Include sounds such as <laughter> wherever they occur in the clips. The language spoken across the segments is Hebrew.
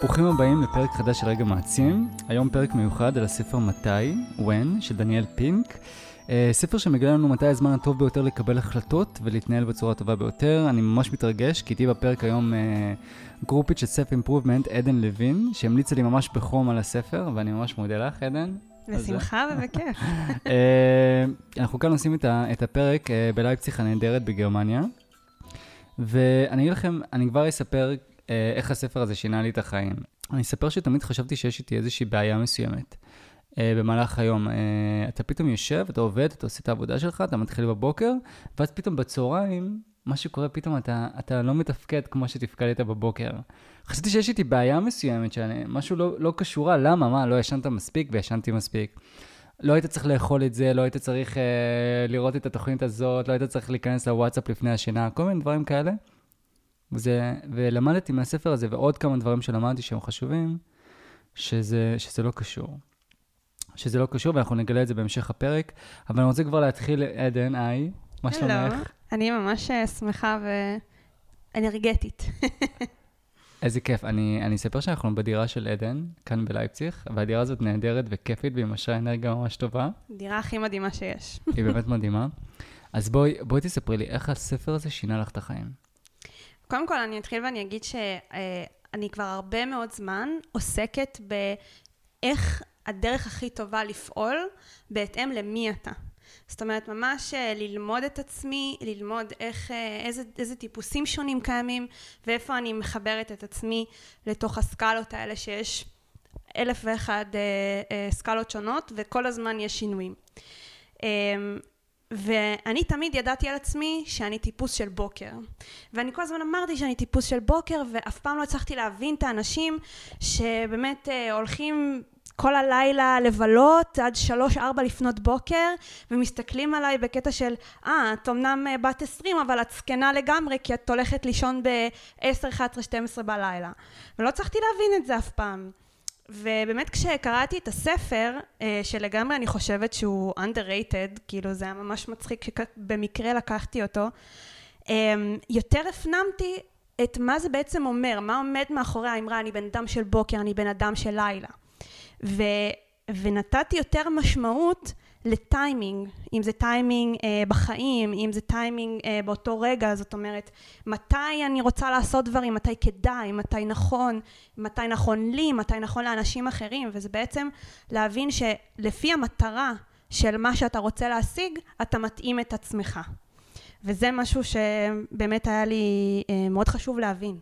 ברוכים הבאים לפרק חדש של רגע מעצים. היום פרק מיוחד על הספר מתי, When, של דניאל פינק. Uh, ספר שמגלה לנו מתי הזמן הטוב ביותר לקבל החלטות ולהתנהל בצורה הטובה ביותר. אני ממש מתרגש, כי איתי בפרק היום uh, גרופית של סף אימפרובמנט, עדן לוין, שהמליצה לי ממש בחום על הספר, ואני ממש מודה לך, עדן. בשמחה ובכיף. uh, <laughs> אנחנו כאן עושים את, הפרק בלייפציך הנהדרת בגרמניה. ואני אגיד לכם, אני כבר אספר אה, איך הספר הזה שינה לי את החיים. אני אספר שתמיד חשבתי שיש איתי איזושהי בעיה מסוימת. אה, במהלך היום, אה, אתה פתאום יושב, אתה עובד, אתה עושה את העבודה שלך, אתה מתחיל בבוקר, ואז פתאום בצהריים, מה שקורה פתאום, אתה, אתה לא מתפקד כמו שתפקדת בבוקר. חשבתי שיש איתי בעיה מסוימת, שמשהו לא, לא קשורה, למה? מה, לא ישנת מספיק וישנתי מספיק. לא היית צריך לאכול את זה, לא היית צריך אה, לראות את התוכנית הזאת, לא היית צריך להיכנס לוואטסאפ לפני השינה, כל מיני דברים כאלה. וזה, ולמדתי מהספר הזה, ועוד כמה דברים שלמדתי שהם חשובים, שזה, שזה לא קשור. שזה לא קשור, ואנחנו נגלה את זה בהמשך הפרק. אבל אני רוצה כבר להתחיל, עדן, היי, מה שלומך? אני ממש אה, שמחה ואנרגטית. <laughs> איזה כיף. אני, אני אספר שאנחנו בדירה של עדן, כאן בלייפציך, והדירה הזאת נהדרת וכיפית, והיא משרה אנרגיה ממש טובה. דירה הכי מדהימה שיש. היא באמת מדהימה. אז בואי, בואי תספרי לי, איך הספר הזה שינה לך את החיים? קודם כל, אני אתחיל ואני אגיד שאני כבר הרבה מאוד זמן עוסקת באיך הדרך הכי טובה לפעול בהתאם למי אתה. זאת אומרת, ממש אה, ללמוד את עצמי, ללמוד איך, אה, איזה, איזה טיפוסים שונים קיימים, ואיפה אני מחברת את עצמי לתוך הסקלות האלה שיש אלף ואחד אה, סקלות שונות, וכל הזמן יש שינויים. אמ, ואני תמיד ידעתי על עצמי שאני טיפוס של בוקר. ואני כל הזמן אמרתי שאני טיפוס של בוקר, ואף פעם לא הצלחתי להבין את האנשים שבאמת אה, הולכים כל הלילה לבלות עד שלוש ארבע לפנות בוקר ומסתכלים עליי בקטע של אה את אמנם אה, בת עשרים אבל את זקנה לגמרי כי את הולכת לישון ב-10, 11, 12 בלילה ולא הצלחתי להבין את זה אף פעם ובאמת כשקראתי את הספר, אה, שלגמרי אני חושבת שהוא underrated, כאילו זה היה ממש מצחיק שבמקרה לקחתי אותו, אה, יותר הפנמתי את מה זה בעצם אומר, מה עומד מאחורי האמרה אני בן אדם של בוקר, אני בן אדם של לילה. ו, ונתתי יותר משמעות לטיימינג, אם זה טיימינג אה, בחיים, אם זה טיימינג אה, באותו רגע, זאת אומרת, מתי אני רוצה לעשות דברים, מתי כדאי, מתי נכון, מתי נכון לי, מתי נכון לאנשים אחרים, וזה בעצם להבין שלפי המטרה של מה שאתה רוצה להשיג, אתה מתאים את עצמך. וזה משהו שבאמת היה לי אה, מאוד חשוב להבין.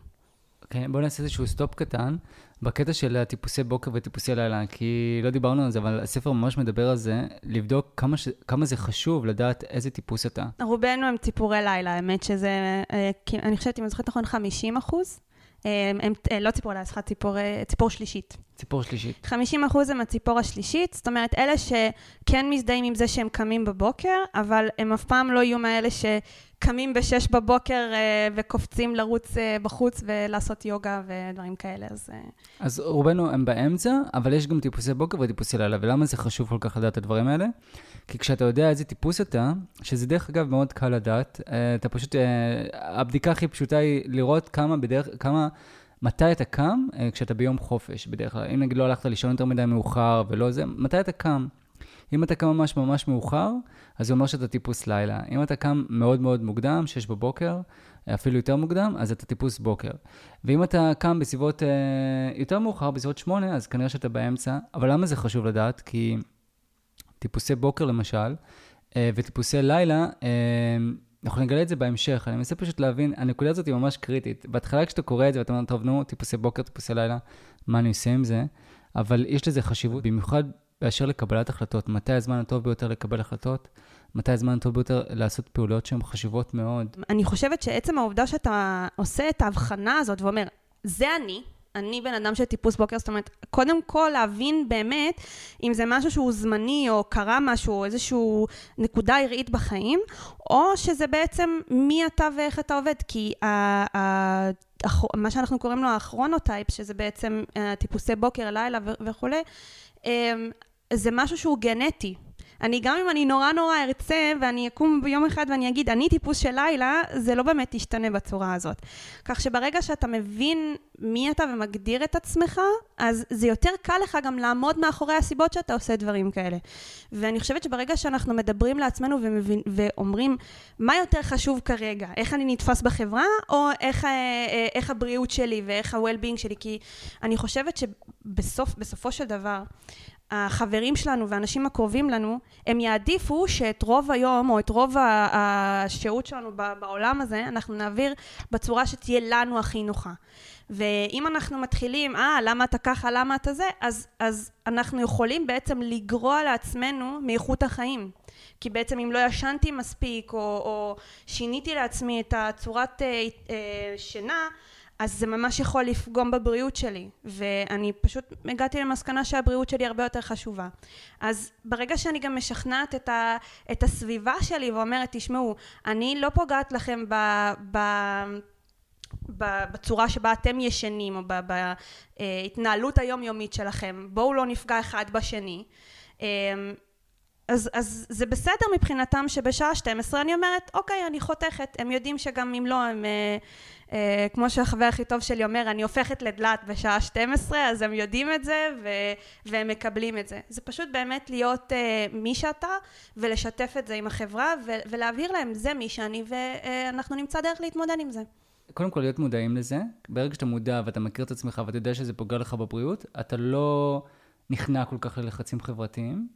אוקיי, okay, בואו נעשה איזשהו סטופ קטן. בקטע של הטיפוסי בוקר וטיפוסי לילה, כי לא דיברנו על זה, אבל הספר ממש מדבר על זה, לבדוק כמה, ש... כמה זה חשוב לדעת איזה טיפוס אתה. רובנו הם ציפורי לילה, האמת שזה, אה, אני חושבת, אם אני זוכרת נכון, 50 אחוז. אה, הם, הם אה, לא ציפור סליחה, ציפור, ציפור שלישית. ציפור שלישית. 50 אחוז הם הציפור השלישית, זאת אומרת, אלה שכן מזדהים עם זה שהם קמים בבוקר, אבל הם אף פעם לא יהיו מאלה ש... קמים בשש בבוקר וקופצים לרוץ בחוץ ולעשות יוגה ודברים כאלה, אז... אז רובנו הם באמצע, אבל יש גם טיפוסי בוקר וטיפוסי לילה, ולמה זה חשוב כל כך לדעת את הדברים האלה? כי כשאתה יודע איזה טיפוס אתה, שזה דרך אגב מאוד קל לדעת, uh, אתה פשוט, uh, הבדיקה הכי פשוטה היא לראות כמה בדרך, כמה... מתי אתה קם uh, כשאתה ביום חופש, בדרך כלל. אם נגיד לא הלכת לישון יותר מדי מאוחר ולא זה, מתי אתה קם? אם אתה קם ממש ממש מאוחר, אז זה אומר שאתה טיפוס לילה. אם אתה קם מאוד מאוד מוקדם, 6 בבוקר, אפילו יותר מוקדם, אז אתה טיפוס בוקר. ואם אתה קם בסביבות אה, יותר מאוחר, בסביבות 8, אז כנראה שאתה באמצע. אבל למה זה חשוב לדעת? כי טיפוסי בוקר למשל, אה, וטיפוסי לילה, אה, אנחנו נגלה את זה בהמשך, אני מנסה פשוט להבין, הנקודה הזאת היא ממש קריטית. בהתחלה כשאתה קורא את זה ואתה אומר, טוב, נו, טיפוסי בוקר, טיפוסי לילה, מה אני עושה עם זה? אבל יש לזה חשיבות, במיוחד באשר לקבלת החלטות, מתי הזמן הטוב ביותר לקבל החלטות, מתי הזמן הטוב ביותר לעשות פעולות שהן חשובות מאוד. אני חושבת שעצם העובדה שאתה עושה את ההבחנה הזאת ואומר, זה אני, אני בן אדם של טיפוס בוקר, זאת אומרת, קודם כל להבין באמת אם זה משהו שהוא זמני, או קרה משהו, או איזושהי נקודה הראית בחיים, או שזה בעצם מי אתה ואיך אתה עובד, כי ה- ה- מה שאנחנו קוראים לו הכרונוטייפ, שזה בעצם טיפוסי בוקר, לילה וכולי, אמ, זה משהו שהוא גנטי. אני גם אם אני נורא נורא ארצה ואני אקום ביום אחד ואני אגיד אני טיפוס של לילה, זה לא באמת ישתנה בצורה הזאת. כך שברגע שאתה מבין מי אתה ומגדיר את עצמך, אז זה יותר קל לך גם לעמוד מאחורי הסיבות שאתה עושה דברים כאלה. ואני חושבת שברגע שאנחנו מדברים לעצמנו ומבין, ואומרים מה יותר חשוב כרגע, איך אני נתפס בחברה, או איך, אה, אה, איך הבריאות שלי ואיך ה-well-being שלי, כי אני חושבת שבסופו של דבר, החברים שלנו והאנשים הקרובים לנו, הם יעדיפו שאת רוב היום או את רוב השהות שלנו בעולם הזה, אנחנו נעביר בצורה שתהיה לנו הכי נוחה. ואם אנחנו מתחילים, אה, למה אתה ככה, למה אתה זה, אז, אז אנחנו יכולים בעצם לגרוע לעצמנו מאיכות החיים. כי בעצם אם לא ישנתי מספיק, או, או שיניתי לעצמי את הצורת אה, אה, שינה, אז זה ממש יכול לפגום בבריאות שלי, ואני פשוט הגעתי למסקנה שהבריאות שלי הרבה יותר חשובה. אז ברגע שאני גם משכנעת את, ה, את הסביבה שלי ואומרת, תשמעו, אני לא פוגעת לכם ב... ב בצורה שבה אתם ישנים או בהתנהלות היומיומית שלכם בואו לא נפגע אחד בשני אמ, אז, אז זה בסדר מבחינתם שבשעה 12 אני אומרת אוקיי אני חותכת הם יודעים שגם אם לא הם אה, כמו שהחבר הכי טוב שלי אומר אני הופכת לדלת בשעה 12 אז הם יודעים את זה ו, והם מקבלים את זה. זה פשוט באמת להיות אה, מי שאתה ולשתף את זה עם החברה ו, ולהבהיר להם זה מי שאני ואנחנו נמצא דרך להתמודד עם זה. קודם כל להיות מודעים לזה, ברגע שאתה מודע ואתה מכיר את עצמך ואתה יודע שזה פוגע לך בבריאות, אתה לא נכנע כל כך ללחצים חברתיים.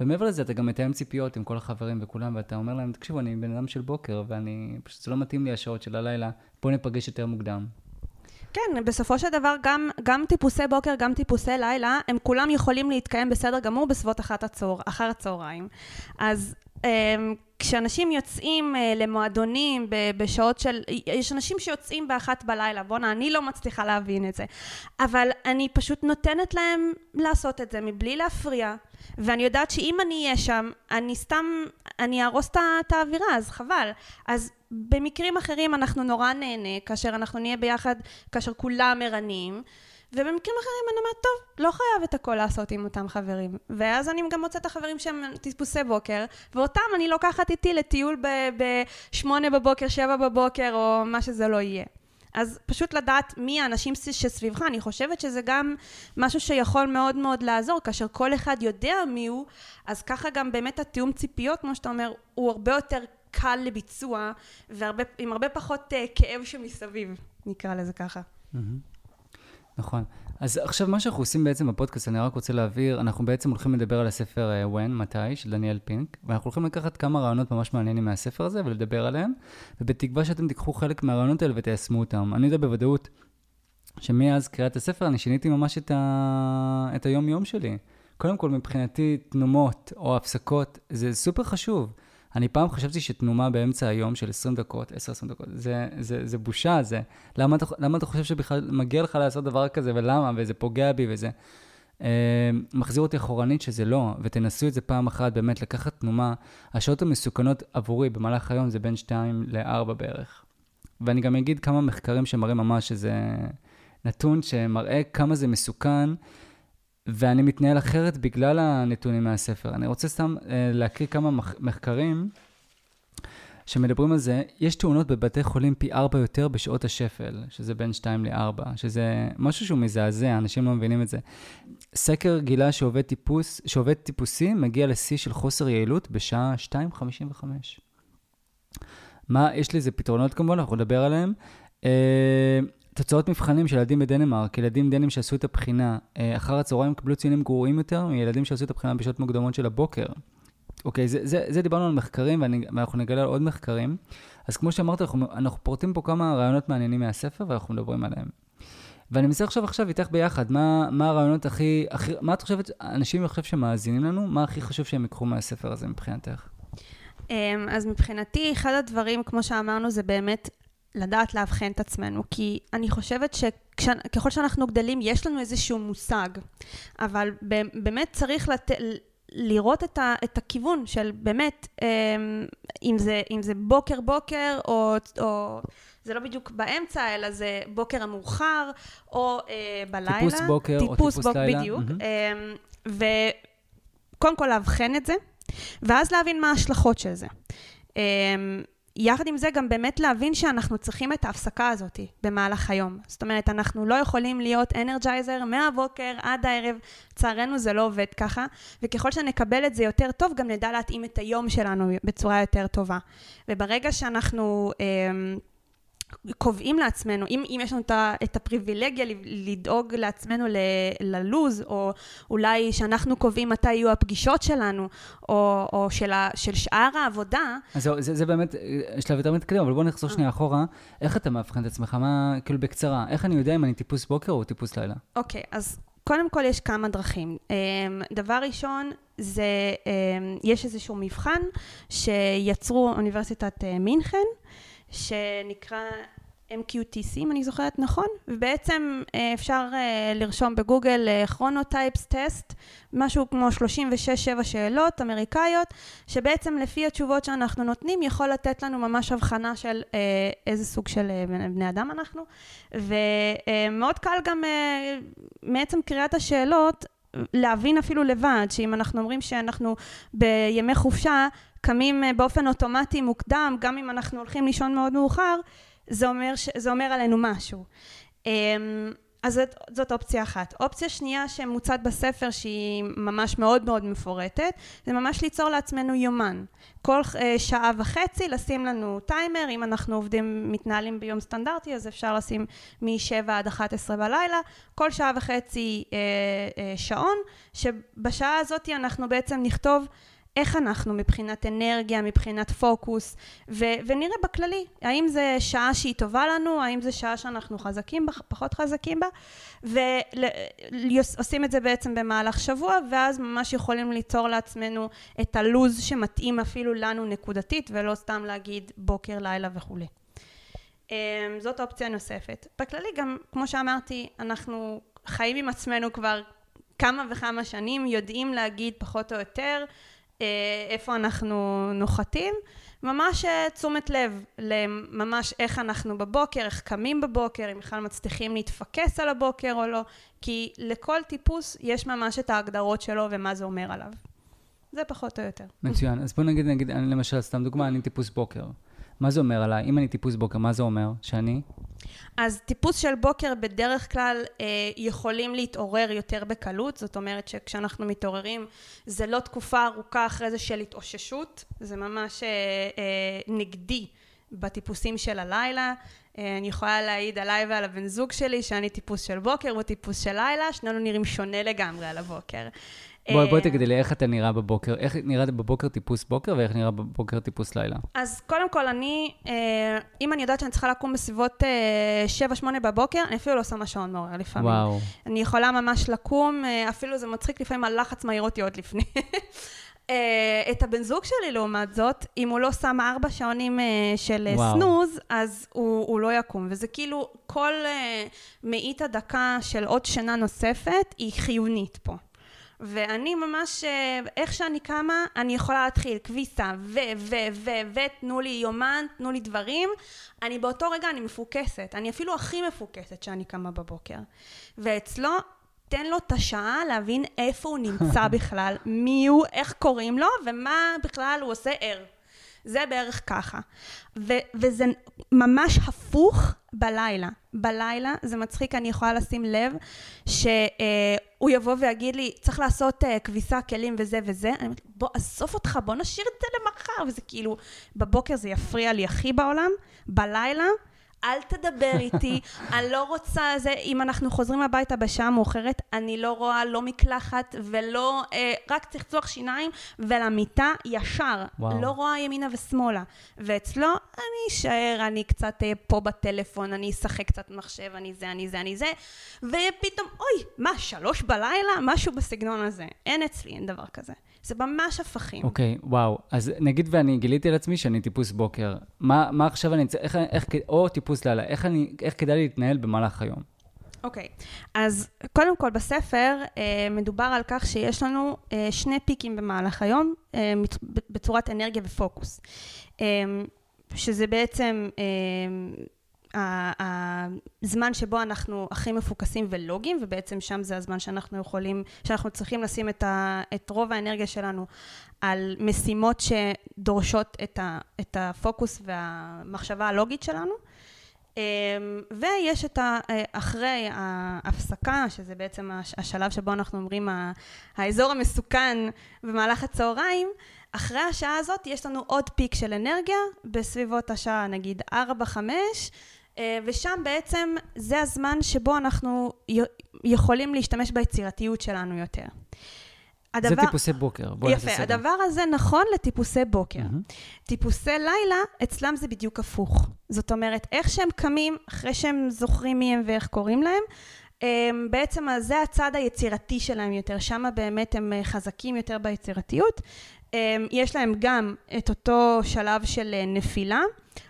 ומעבר לזה, אתה גם מתאם ציפיות עם כל החברים וכולם, ואתה אומר להם, תקשיבו, אני בן אדם של בוקר, ואני, פשוט זה לא מתאים לי השעות של הלילה, בואו ניפגש יותר מוקדם. כן, בסופו של דבר גם, גם טיפוסי בוקר, גם טיפוסי לילה, הם כולם יכולים להתקיים בסדר גמור בסביבות אחת הצהר, אחר הצהריים. אז כשאנשים יוצאים אה, למועדונים בשעות של, יש אנשים שיוצאים באחת בלילה, בואנה, אני לא מצליחה להבין את זה. אבל אני פשוט נותנת להם לעשות את זה מבלי להפריע, ואני יודעת שאם אני אהיה שם, אני סתם, אני אהרוס את האווירה, אז חבל. אז במקרים אחרים אנחנו נורא נהנה, כאשר אנחנו נהיה ביחד, כאשר כולם ערניים. ובמקרים אחרים אני אומרת, טוב, לא חייב את הכל לעשות עם אותם חברים. ואז אני גם מוצאת את החברים שהם טיפוסי בוקר, ואותם אני לוקחת איתי לטיול ב-8 בבוקר, 7 בבוקר, או מה שזה לא יהיה. אז פשוט לדעת מי האנשים שסביבך, אני חושבת שזה גם משהו שיכול מאוד מאוד לעזור, כאשר כל אחד יודע מי הוא, אז ככה גם באמת התיאום ציפיות, כמו שאתה אומר, הוא הרבה יותר קל לביצוע, ועם הרבה פחות uh, כאב שמסביב, נקרא לזה ככה. Mm-hmm. נכון. אז עכשיו מה שאנחנו עושים בעצם בפודקאסט, אני רק רוצה להבהיר, אנחנו בעצם הולכים לדבר על הספר uh, When, מתי, של דניאל פינק, ואנחנו הולכים לקחת כמה רעיונות ממש מעניינים מהספר הזה ולדבר עליהם, ובתקווה שאתם תיקחו חלק מהרעיונות האלה ותיישמו אותם. אני יודע בוודאות שמאז קריאת הספר אני שיניתי ממש את, ה... את היום-יום שלי. קודם כל, מבחינתי, תנומות או הפסקות זה סופר חשוב. אני פעם חשבתי שתנומה באמצע היום של 20 דקות, 10-20 דקות, זה, זה, זה בושה, זה... למה אתה, למה אתה חושב שבכלל מגיע לך לעשות דבר כזה, ולמה, וזה פוגע בי, וזה... אה, מחזיר אותי אחורנית שזה לא, ותנסו את זה פעם אחת, באמת לקחת תנומה. השעות המסוכנות עבורי במהלך היום זה בין 2 ל-4 בערך. ואני גם אגיד כמה מחקרים שמראים ממש שזה נתון שמראה כמה זה מסוכן. ואני מתנהל אחרת בגלל הנתונים מהספר. אני רוצה סתם אה, להקריא כמה מח- מחקרים שמדברים על זה. יש תאונות בבתי חולים פי ארבע יותר בשעות השפל, שזה בין שתיים לארבע, שזה משהו שהוא מזעזע, אנשים לא מבינים את זה. סקר גילה שעובד, טיפוס, שעובד טיפוסי מגיע לשיא של חוסר יעילות בשעה 2.55. מה, יש לזה פתרונות כמובן, אנחנו נדבר עליהם. אה, תוצאות מבחנים של ילדים בדנמרק, ילדים דנים שעשו את הבחינה אה, אחר הצהריים קיבלו ציונים גרועים יותר מילדים שעשו את הבחינה בשעות מוקדמות של הבוקר. אוקיי, זה, זה, זה דיברנו על מחקרים ואני, ואנחנו נגלה על עוד מחקרים. אז כמו שאמרת, אנחנו, אנחנו פורטים פה כמה רעיונות מעניינים מהספר ואנחנו מדברים עליהם. ואני מנסה עכשיו עכשיו איתך ביחד, מה, מה הרעיונות הכי, הכי, מה את חושבת, אנשים עכשיו שמאזינים לנו, מה הכי חשוב שהם ייקחו מהספר הזה מבחינתך? אמ, אז מבחינתי, אחד הדברים, כמו שאמרנו, זה באמת לדעת לאבחן את עצמנו, כי אני חושבת שככל שאנחנו גדלים יש לנו איזשהו מושג, אבל באמת צריך לת... לראות את, ה, את הכיוון של באמת, אמ, אם זה, אם זה בוקר בוקר, או, או זה לא בדיוק באמצע, אלא זה בוקר המאוחר, או אה, בלילה. טיפוס בוקר טיפוס או טיפוס בוק, לילה. בדיוק. Mm-hmm. וקודם כל לאבחן את זה, ואז להבין מה ההשלכות של זה. אמ, יחד עם זה גם באמת להבין שאנחנו צריכים את ההפסקה הזאת במהלך היום. זאת אומרת, אנחנו לא יכולים להיות אנרג'ייזר מהבוקר עד הערב, לצערנו זה לא עובד ככה, וככל שנקבל את זה יותר טוב, גם נדע להתאים את היום שלנו בצורה יותר טובה. וברגע שאנחנו... אה, קובעים לעצמנו, אם, אם יש לנו את הפריבילגיה לדאוג לעצמנו ללוז, או אולי שאנחנו קובעים מתי יהיו הפגישות שלנו, או, או של, ה, של שאר העבודה. אז זהו, זה, זה באמת שלב יותר מתקדם, אבל בוא נחזור שנייה אחורה. איך אתה מאבחן את עצמך? מה, כאילו בקצרה, איך אני יודע אם אני טיפוס בוקר או טיפוס לילה? אוקיי, okay, אז קודם כל יש כמה דרכים. אמ, דבר ראשון, זה, אמ, יש איזשהו מבחן שיצרו אוניברסיטת אה, מינכן. שנקרא MQTC, אם אני זוכרת נכון, ובעצם אה, אפשר אה, לרשום בגוגל כרונוטייפס אה, טסט, משהו כמו 36-7 שאלות אמריקאיות, שבעצם לפי התשובות שאנחנו נותנים יכול לתת לנו ממש הבחנה של איזה סוג של בני אדם אנחנו, ומאוד קל גם מעצם קריאת השאלות להבין אפילו לבד, שאם אנחנו אומרים שאנחנו בימי חופשה קמים באופן אוטומטי מוקדם, גם אם אנחנו הולכים לישון מאוד מאוחר, זה אומר, ש... זה אומר עלינו משהו. אמ, אז זאת, זאת אופציה אחת. אופציה שנייה שמוצעת בספר שהיא ממש מאוד מאוד מפורטת, זה ממש ליצור לעצמנו יומן. כל uh, שעה וחצי לשים לנו טיימר, אם אנחנו עובדים, מתנהלים ביום סטנדרטי, אז אפשר לשים מ-7 עד 11 בלילה, כל שעה וחצי uh, uh, שעון, שבשעה הזאת אנחנו בעצם נכתוב איך אנחנו מבחינת אנרגיה, מבחינת פוקוס, ו- ונראה בכללי, האם זה שעה שהיא טובה לנו, האם זה שעה שאנחנו חזקים בה, פחות חזקים בה, ועושים את זה בעצם במהלך שבוע, ואז ממש יכולים ליצור לעצמנו את הלוז שמתאים אפילו לנו נקודתית, ולא סתם להגיד בוקר, לילה וכולי. אמ, זאת אופציה נוספת. בכללי גם, כמו שאמרתי, אנחנו חיים עם עצמנו כבר כמה וכמה שנים, יודעים להגיד פחות או יותר, איפה אנחנו נוחתים, ממש אה, תשומת לב לממש איך אנחנו בבוקר, איך קמים בבוקר, אם בכלל מצליחים להתפקס על הבוקר או לא, כי לכל טיפוס יש ממש את ההגדרות שלו ומה זה אומר עליו. זה פחות או יותר. מצוין. אז בוא נגיד, נגיד, למשל, סתם דוגמה, אני טיפוס בוקר. מה זה אומר עליי? אם אני טיפוס בוקר, מה זה אומר? שאני? אז טיפוס של בוקר בדרך כלל אה, יכולים להתעורר יותר בקלות, זאת אומרת שכשאנחנו מתעוררים זה לא תקופה ארוכה אחרי זה של התאוששות, זה ממש אה, אה, נגדי בטיפוסים של הלילה. אה, אני יכולה להעיד עליי ועל הבן זוג שלי שאני טיפוס של בוקר, הוא טיפוס של לילה, שנינו נראים שונה לגמרי על הבוקר. בואי בוא אה, תגידי לי, איך אתה נראה בבוקר? איך נראה בבוקר טיפוס בוקר ואיך נראה בבוקר טיפוס לילה? אז קודם כל, אני, אה, אם אני יודעת שאני צריכה לקום בסביבות 7-8 אה, בבוקר, אני אפילו לא שמה שעון מעורר לפעמים. וואו. אני יכולה ממש לקום, אפילו זה מצחיק, לפעמים הלחץ מעיר אותי עוד לפני. <laughs> את הבן זוג שלי, לעומת זאת, אם הוא לא שם ארבע שעונים של וואו. סנוז, אז הוא, הוא לא יקום. וזה כאילו, כל מאית הדקה של עוד שינה נוספת היא חיונית פה. ואני ממש, אה, איך שאני קמה, אני יכולה להתחיל כביסה, ו, ו, ו, ו, תנו לי יומן, תנו לי דברים. אני באותו רגע, אני מפוקסת. אני אפילו הכי מפוקסת שאני קמה בבוקר. ואצלו, תן לו את השעה להבין איפה הוא נמצא <laughs> בכלל, מי הוא, איך קוראים לו, ומה בכלל הוא עושה ער. זה בערך ככה. ו- וזה ממש הפוך בלילה. בלילה, זה מצחיק, אני יכולה לשים לב שהוא יבוא ויגיד לי, צריך לעשות uh, כביסה, כלים וזה וזה. אני אומרת, בוא, עזוב אותך, בוא נשאיר את זה למחר. וזה כאילו, בבוקר זה יפריע לי הכי בעולם, בלילה. אל תדבר איתי, <laughs> אני לא רוצה זה, אם אנחנו חוזרים הביתה בשעה מאוחרת, אני לא רואה לא מקלחת ולא, אה, רק צחצוח שיניים ולמיטה ישר. וואו. לא רואה ימינה ושמאלה. ואצלו, אני אשאר, אני קצת אה, פה בטלפון, אני אשחק קצת מחשב, אני זה, אני זה, אני זה, ופתאום, אוי, מה, שלוש בלילה? משהו בסגנון הזה. אין אצלי, אין דבר כזה. זה ממש הפכים. אוקיי, okay, וואו. אז נגיד ואני גיליתי על עצמי שאני טיפוס בוקר. מה, מה עכשיו אני צריך, איך, איך, או טיפוס לילה, איך, אני, איך כדאי להתנהל במהלך היום? אוקיי, okay. אז קודם כל בספר אה, מדובר על כך שיש לנו אה, שני פיקים במהלך היום אה, בצורת אנרגיה ופוקוס. אה, שזה בעצם אה, הזמן שבו אנחנו הכי מפוקסים ולוגיים, ובעצם שם זה הזמן שאנחנו יכולים, שאנחנו צריכים לשים את, ה, את רוב האנרגיה שלנו על משימות שדורשות את, ה, את הפוקוס והמחשבה הלוגית שלנו. אמ, ויש את ה... אחרי ההפסקה, שזה בעצם השלב שבו אנחנו אומרים האזור המסוכן במהלך הצהריים, אחרי השעה הזאת יש לנו עוד פיק של אנרגיה בסביבות השעה נגיד 4-5 אה, ושם בעצם זה הזמן שבו אנחנו יכולים להשתמש ביצירתיות שלנו יותר. הדבר... זה טיפוסי בוקר. בואי יפה, הדבר הזה נכון לטיפוסי בוקר. Mm-hmm. טיפוסי לילה, אצלם זה בדיוק הפוך. זאת אומרת, איך שהם קמים, אחרי שהם זוכרים מי הם ואיך קוראים להם, הם, בעצם זה הצד היצירתי שלהם יותר, שם באמת הם אה, חזקים יותר ביצירתיות. הם, יש להם גם את אותו שלב של אה, נפילה,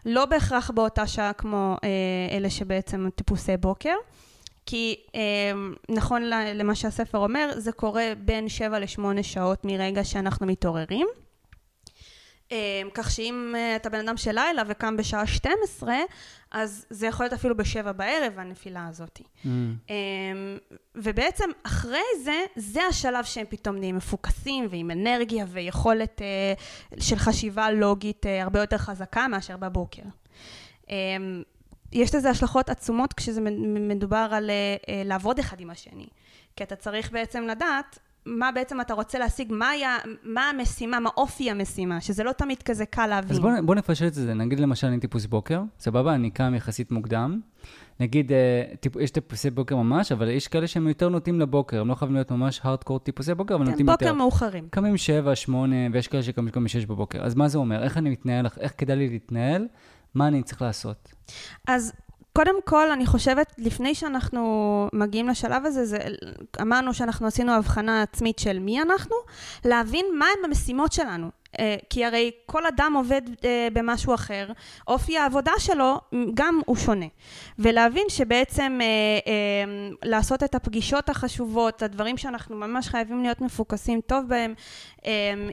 לא בהכרח באותה שעה כמו אה, אלה שבעצם טיפוסי בוקר. כי נכון למה שהספר אומר, זה קורה בין 7 ל-8 שעות מרגע שאנחנו מתעוררים. אמ, כך שאם אה, אתה בן אדם של לילה וקם בשעה 12, אז זה יכול להיות אפילו בשבע בערב, הנפילה הזאת. Mm. אמ, ובעצם אחרי זה, זה השלב שהם פתאום נהיים מפוקסים ועם אנרגיה ויכולת אה, של חשיבה לוגית אה, הרבה יותר חזקה מאשר בבוקר. אמ, יש לזה השלכות עצומות כשזה מדובר על לעבוד אחד עם השני. כי אתה צריך בעצם לדעת מה בעצם אתה רוצה להשיג, מה, היה, מה המשימה, מה אופי המשימה, שזה לא תמיד כזה קל להבין. אז בוא, בוא נפשט את זה, נגיד למשל אני טיפוס בוקר, סבבה, אני קם יחסית מוקדם. נגיד, אה, טיפ, יש טיפוסי בוקר ממש, אבל יש כאלה שהם יותר נוטים לבוקר, הם לא חייבים להיות ממש הארדקור טיפוסי בוקר, אבל כן, נוטים יותר. כן, בוקר מאוחרים. קמים 7, 8, ויש כאלה שקמים גם 6 בבוקר. אז מה זה אומר? איך אני מתנהל, איך כדאי לי להתנהל? מה אני צריך לעשות? אז קודם כל, אני חושבת, לפני שאנחנו מגיעים לשלב הזה, זה, אמרנו שאנחנו עשינו הבחנה עצמית של מי אנחנו, להבין מהם המשימות שלנו. אה, כי הרי כל אדם עובד אה, במשהו אחר, אופי העבודה שלו גם הוא שונה. ולהבין שבעצם אה, לעשות את הפגישות החשובות, הדברים שאנחנו ממש חייבים להיות מפוקסים טוב בהם,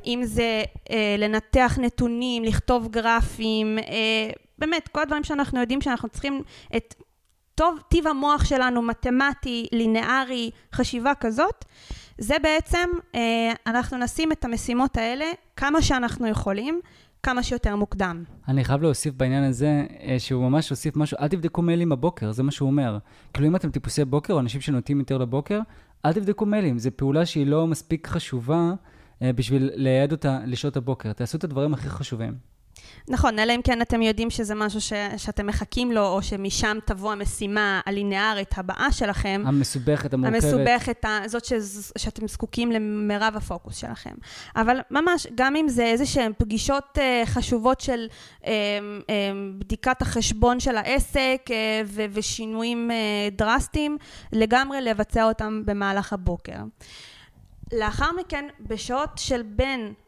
אם זה לנתח נתונים, לכתוב גרפים, באמת, כל הדברים שאנחנו יודעים שאנחנו צריכים את טוב, טיב המוח שלנו, מתמטי, לינארי, חשיבה כזאת, זה בעצם, אה, אנחנו נשים את המשימות האלה כמה שאנחנו יכולים, כמה שיותר מוקדם. אני חייב להוסיף בעניין הזה, אה, שהוא ממש הוסיף משהו, אל תבדקו מיילים בבוקר, זה מה שהוא אומר. כאילו אם אתם טיפוסי בוקר, או אנשים שנוטים יותר לבוקר, אל תבדקו מיילים, זו פעולה שהיא לא מספיק חשובה אה, בשביל לייעד אותה לשעות הבוקר. תעשו את הדברים הכי חשובים. נכון, אלא אם כן אתם יודעים שזה משהו ש, שאתם מחכים לו, או שמשם תבוא המשימה הלינארית הבאה שלכם. המסובכת, המורכבת. המסובכת, זאת ש, שאתם זקוקים למרב הפוקוס שלכם. אבל ממש, גם אם זה איזה שהן פגישות uh, חשובות של uh, uh, בדיקת החשבון של העסק uh, ו, ושינויים uh, דרסטיים, לגמרי לבצע אותם במהלך הבוקר. לאחר מכן, בשעות של בין אה,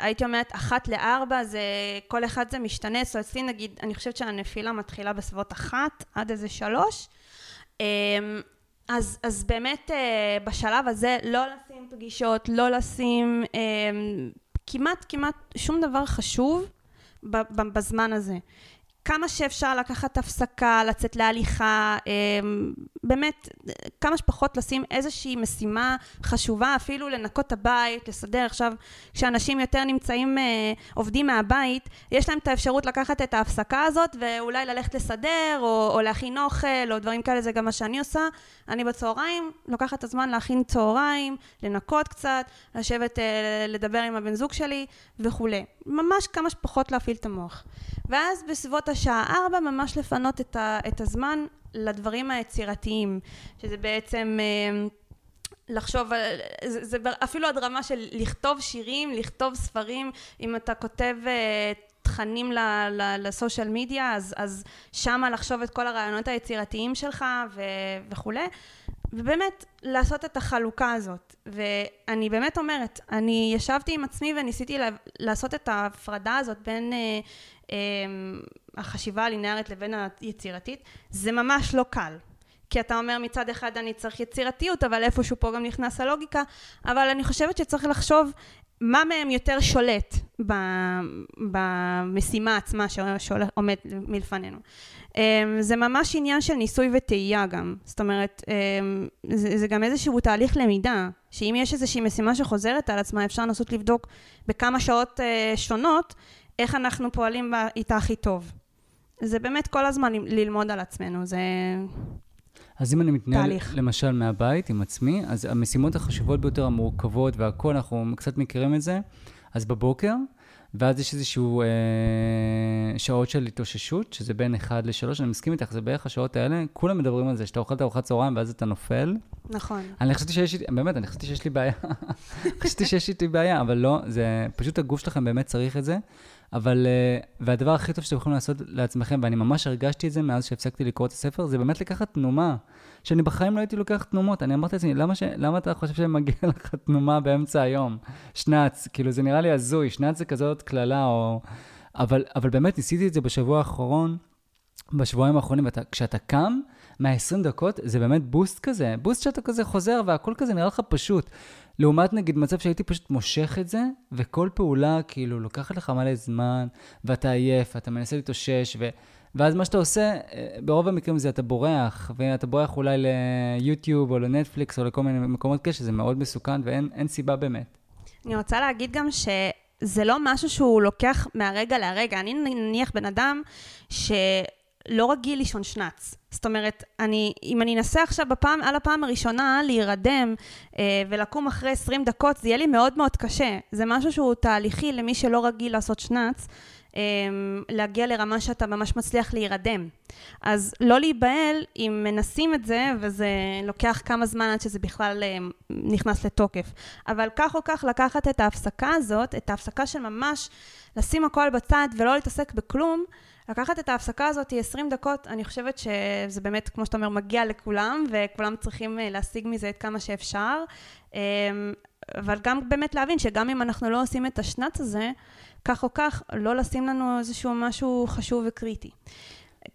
הייתי אומרת אחת לארבע זה כל אחד זה משתנה. So אצלי נגיד אני חושבת שהנפילה מתחילה בסביבות אחת עד איזה שלוש. אמ, אז, אז באמת אה, בשלב הזה לא לשים פגישות לא לשים כמעט כמעט שום דבר חשוב בזמן הזה כמה שאפשר לקחת הפסקה, לצאת להליכה, אמ, באמת, כמה שפחות לשים איזושהי משימה חשובה, אפילו לנקות את הבית, לסדר. עכשיו, כשאנשים יותר נמצאים, אה, עובדים מהבית, יש להם את האפשרות לקחת את ההפסקה הזאת, ואולי ללכת לסדר, או, או להכין אוכל, או דברים כאלה, זה גם מה שאני עושה. אני בצהריים לוקחת את הזמן להכין צהריים, לנקות קצת, לשבת אה, לדבר עם הבן זוג שלי וכולי. ממש כמה שפחות להפעיל את המוח. ואז בסביבות השעה ארבע ממש לפנות את, ה, את הזמן לדברים היצירתיים, שזה בעצם אה, לחשוב, זה, זה אפילו עד רמה של לכתוב שירים, לכתוב ספרים, אם אתה כותב אה, תכנים לסושיאל מדיה, אז, אז שמה לחשוב את כל הרעיונות היצירתיים שלך ו, וכולי. ובאמת לעשות את החלוקה הזאת. ואני באמת אומרת, אני ישבתי עם עצמי וניסיתי לעשות את ההפרדה הזאת בין אה, החשיבה הלינארית לבין היצירתית, זה ממש לא קל. כי אתה אומר מצד אחד אני צריך יצירתיות, אבל איפשהו פה גם נכנס הלוגיקה, אבל אני חושבת שצריך לחשוב מה מהם יותר שולט במשימה עצמה שעומד מלפנינו. אמ, זה ממש עניין של ניסוי וטעייה גם. זאת אומרת, אמ, זה גם איזשהו תהליך למידה, שאם יש איזושהי משימה שחוזרת על עצמה, אפשר לנסות לבדוק בכמה שעות אה, שונות, איך אנחנו פועלים איתה הכי טוב. זה באמת כל הזמן ללמוד על עצמנו, זה... אז אם אני מתנהל, תהליך. למשל, מהבית עם עצמי, אז המשימות החשובות ביותר, המורכבות והכול, אנחנו קצת מכירים את זה, אז בבוקר, ואז יש איזשהו אה, שעות של התאוששות, שזה בין 1 ל-3, אני מסכים איתך, זה בערך השעות האלה, כולם מדברים על זה, שאתה אוכל את ארוחת צהריים ואז אתה נופל. נכון. אני חשבתי שיש לי, באמת, אני חשבתי שיש לי בעיה. <laughs> חשבתי שיש לי בעיה, אבל לא, זה פשוט הגוף שלכם באמת צריך את זה. אבל, אה, והדבר הכי טוב שאתם יכולים לעשות לעצמכם, ואני ממש הרגשתי את זה מאז שהפסקתי לקרוא את הספר, זה באמת לקחת תנומה. שאני בחיים לא הייתי לוקח תנומות. אני אמרתי לעצמי, למה, ש... למה אתה חושב שמגיע <laughs> לך תנומה באמצע היום? שנץ, כאילו זה נראה לי הזוי, שנץ זה כזאת קללה, או... אבל, אבל באמת ניסיתי את זה בשבוע האחרון, בשבועיים האחרונים, ואתה, כשאתה קם, מה-20 דקות, זה באמת בוסט כזה, בוסט שאתה כזה חוזר והכל כזה נראה לך פשוט. לעומת נגיד מצב שהייתי פשוט מושך את זה, וכל פעולה כאילו לוקחת לך מלא זמן, ואתה עייף, ואתה מנסה להתאושש, ו... ואז מה שאתה עושה, אה, ברוב המקרים זה אתה בורח, ואתה בורח אולי ליוטיוב או לנטפליקס או לכל מיני מקומות כאלה, שזה מאוד מסוכן ואין סיבה באמת. אני רוצה להגיד גם שזה לא משהו שהוא לוקח מהרגע להרגע. אני נניח בן אדם ש... לא רגיל לישון שנץ. זאת אומרת, אני, אם אני אנסה עכשיו בפעם, על הפעם הראשונה להירדם אה, ולקום אחרי 20 דקות, זה יהיה לי מאוד מאוד קשה. זה משהו שהוא תהליכי למי שלא רגיל לעשות שנץ, אה, להגיע לרמה שאתה ממש מצליח להירדם. אז לא להיבהל אם מנסים את זה, וזה לוקח כמה זמן עד שזה בכלל אה, נכנס לתוקף. אבל כך או כך, לקחת את ההפסקה הזאת, את ההפסקה של ממש לשים הכל בצד ולא להתעסק בכלום, לקחת את ההפסקה הזאת 20 דקות, אני חושבת שזה באמת, כמו שאתה אומר, מגיע לכולם, וכולם צריכים אה, להשיג מזה את כמה שאפשר. אמ, אבל גם באמת להבין שגם אם אנחנו לא עושים את השנץ הזה, כך או כך, לא לשים לנו איזשהו משהו חשוב וקריטי.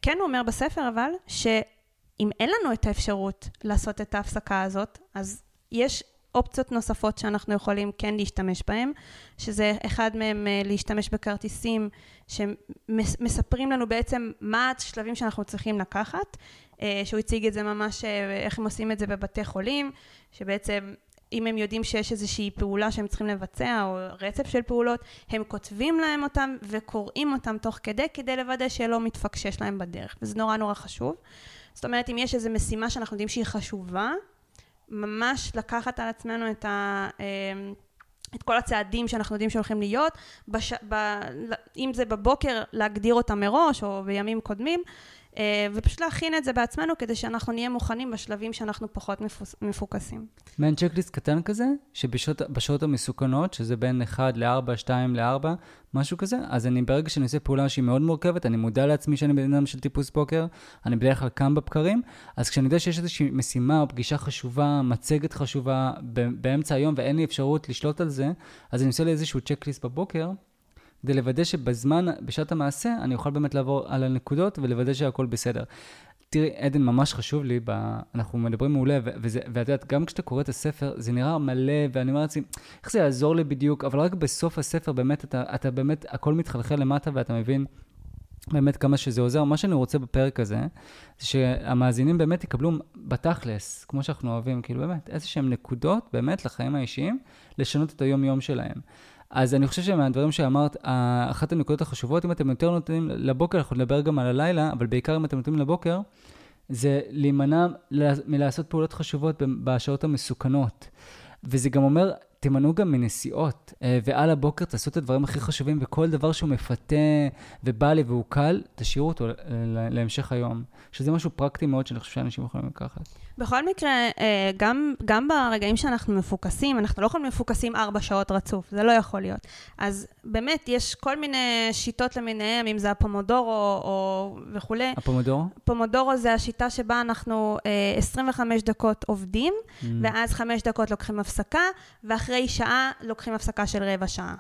כן הוא אומר בספר אבל, שאם אין לנו את האפשרות לעשות את ההפסקה הזאת, אז יש אופציות נוספות שאנחנו יכולים כן להשתמש בהן, שזה אחד מהם אה, להשתמש בכרטיסים שמספרים לנו בעצם מה השלבים שאנחנו צריכים לקחת, אה, שהוא הציג את זה ממש, אה, איך הם עושים את זה בבתי חולים, שבעצם אם הם יודעים שיש איזושהי פעולה שהם צריכים לבצע, או רצף של פעולות, הם כותבים להם אותם וקוראים אותם תוך כדי, כדי לוודא שלא מתפקשש להם בדרך, וזה נורא נורא חשוב. זאת אומרת, אם יש איזו משימה שאנחנו יודעים שהיא חשובה, ממש לקחת על עצמנו את ה... אמ, את כל הצעדים שאנחנו יודעים שהולכים להיות, בש... ב... אם זה בבוקר להגדיר אותם מראש או בימים קודמים, ופשוט להכין את זה בעצמנו כדי שאנחנו נהיה מוכנים בשלבים שאנחנו פחות מפוקסים. מעין צ'קליסט קטן כזה, שבשעות המסוכנות, שזה בין 1 ל-4, 2 ל-4, משהו כזה, אז אני ברגע שאני עושה פעולה שהיא מאוד מורכבת, אני מודע לעצמי שאני בן אדם של טיפוס בוקר, אני בדרך כלל קם בבקרים, אז כשאני יודע שיש איזושהי משימה או פגישה חשובה, מצגת חשובה באמצע היום ואין לי אפשרות לשלוט על זה, אז אני עושה לי איזשהו צ'קליסט בבוקר, כדי לוודא שבזמן, בשעת המעשה, אני אוכל באמת לעבור על הנקודות ולוודא שהכל בסדר. תראי, עדן, ממש חשוב לי, ב... אנחנו מדברים מעולה, ואת יודעת, גם כשאתה קורא את הספר, זה נראה מלא, ואני אומר לעצמי, איך זה יעזור לי בדיוק, אבל רק בסוף הספר, באמת, אתה, אתה באמת, הכל מתחלחל למטה, ואתה מבין באמת כמה שזה עוזר. מה שאני רוצה בפרק הזה, זה שהמאזינים באמת יקבלו בתכלס, כמו שאנחנו אוהבים, כאילו באמת, איזה שהם נקודות, באמת, לחיים האישיים, לשנות את היום-יום שלהם. אז אני חושב שמהדברים שאמרת, אחת הנקודות החשובות, אם אתם יותר נותנים לבוקר, אנחנו נדבר גם על הלילה, אבל בעיקר אם אתם נותנים לבוקר, זה להימנע מלעשות פעולות חשובות בשעות המסוכנות. וזה גם אומר, תימנעו גם מנסיעות, אה, ועל הבוקר תעשו את הדברים הכי חשובים, וכל דבר שהוא מפתה ובא לי והוא קל, תשאירו אותו להמשך היום. שזה משהו פרקטי מאוד שאני חושב שאנשים יכולים לקחת. בכל מקרה, אה, גם, גם ברגעים שאנחנו מפוקסים, אנחנו לא יכולים מפוקסים ארבע שעות רצוף, זה לא יכול להיות. אז באמת, יש כל מיני שיטות למיניהם, אם זה הפומודורו או וכולי. הפומודורו? פומודורו זה השיטה שבה אנחנו 25 אה, דקות עובדים, mm. ואז 5 דקות לוקחים הפסקה, ואחרי שעה לוקחים הפסקה של רבע שעה.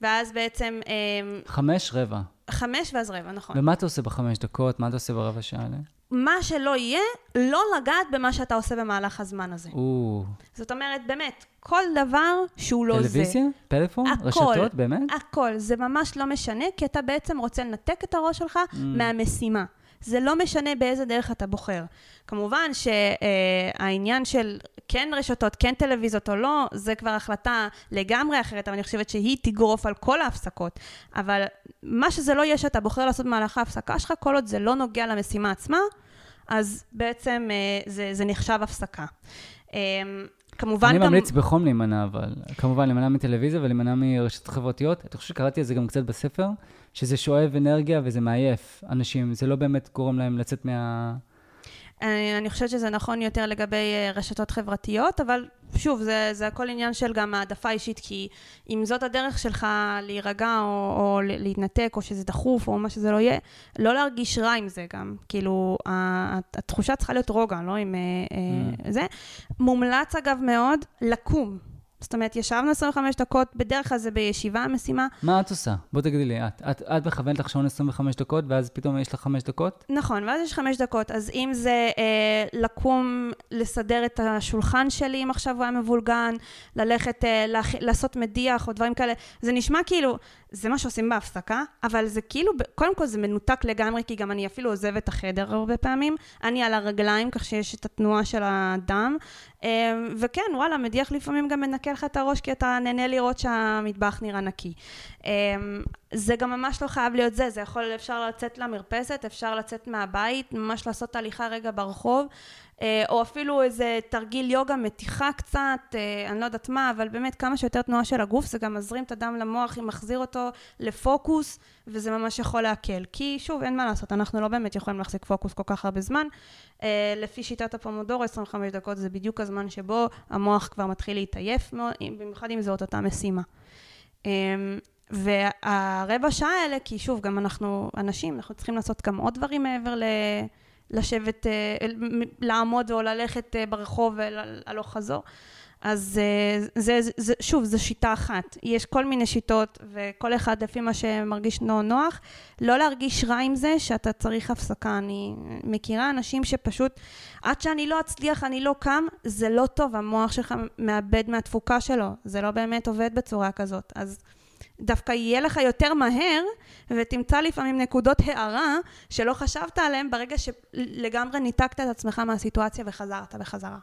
ואז בעצם... אה, חמש רבע. חמש ואז רבע, נכון. ומה אתה עושה בחמש דקות? מה אתה עושה ברבע שעה? מה שלא יהיה, לא לגעת במה שאתה עושה במהלך הזמן הזה. או, זאת אומרת, באמת, כל דבר שהוא לא זה. טלוויזיה? פלאפון? הכל. רשתות? באמת? הכל. זה ממש לא משנה, כי אתה בעצם רוצה לנתק את הראש שלך mm. מהמשימה. זה לא משנה באיזה דרך אתה בוחר. כמובן שהעניין של כן רשתות, כן טלוויזיות או לא, זה כבר החלטה לגמרי אחרת, אבל אני חושבת שהיא תגרוף על כל ההפסקות. אבל מה שזה לא יהיה שאתה בוחר לעשות במהלך ההפסקה שלך, כל עוד זה לא נוגע למשימה עצמה, אז בעצם אה, זה, זה נחשב הפסקה. כמובן אני גם... ממליץ בחום להימנע, אבל כמובן להימנע מטלוויזיה ולהימנע מרשתות חברתיות. אני חושב שקראתי על זה גם קצת בספר, שזה שואב אנרגיה וזה מעייף אנשים, זה לא באמת גורם להם לצאת מה... אני, אני חושבת שזה נכון יותר לגבי אה, רשתות חברתיות, אבל שוב, זה, זה הכל עניין של גם העדפה אישית, כי אם זאת הדרך שלך להירגע או, או להתנתק, או שזה דחוף, או מה שזה לא יהיה, לא להרגיש רע עם זה גם. כאילו, התחושה צריכה להיות רוגע, לא עם mm. זה. מומלץ אגב מאוד לקום. זאת אומרת, ישבנו 25 דקות, בדרך כלל זה בישיבה המשימה. מה את עושה? בוא תגידי לי, את, את, את מכוונת לך שעון 25 דקות, ואז פתאום יש לך 5 דקות? נכון, ואז יש 5 דקות. אז אם זה אה, לקום, לסדר את השולחן שלי, אם עכשיו הוא היה מבולגן, ללכת, אה. לעשות מדיח או דברים כאלה, זה נשמע כאילו, זה מה שעושים בהפסקה, אבל זה כאילו, קודם כל זה מנותק לגמרי, כי גם אני אפילו עוזבת את החדר הרבה פעמים. אני על הרגליים, כך שיש את התנועה של הדם. אמ, וכן, וואלה, מדיח לפעמים גם מנקה לך את הראש, כי אתה נהנה לראות שהמטבח נראה נקי. אמ, זה גם ממש לא חייב להיות זה, זה יכול, אפשר לצאת למרפסת, אפשר לצאת מהבית, ממש לעשות הליכה רגע ברחוב. אה, או אפילו איזה תרגיל יוגה, מתיחה קצת, אה, אני לא יודעת מה, אבל באמת כמה שיותר תנועה של הגוף, זה גם מזרים את הדם למוח, מחזיר אותו לפוקוס, וזה ממש יכול להקל. כי שוב, אין מה לעשות, אנחנו לא באמת יכולים להחזיק פוקוס כל כך הרבה זמן. אה, לפי שיטת הפומודורו, 25 דקות זה בדיוק הזמן שבו המוח כבר מתחיל להתעייף, במיוחד אם זאת אותה משימה. והרבע שעה האלה, כי שוב, גם אנחנו אנשים, אנחנו צריכים לעשות גם עוד דברים מעבר ל... לשבת, אה, לעמוד או ללכת אה, ברחוב הלוך חזור. אז אה, זה, זה, שוב, זו שיטה אחת. יש כל מיני שיטות, וכל אחד לפי מה שמרגיש נוח נוח. לא להרגיש רע עם זה שאתה צריך הפסקה. אני מכירה אנשים שפשוט, עד שאני לא אצליח, אני לא קם, זה לא טוב, המוח שלך מאבד מהתפוקה שלו. זה לא באמת עובד בצורה כזאת. אז דווקא יהיה לך יותר מהר, ותמצא לפעמים נקודות הערה שלא חשבת עליהן ברגע שלגמרי ניתקת את עצמך מהסיטואציה וחזרת בחזרה.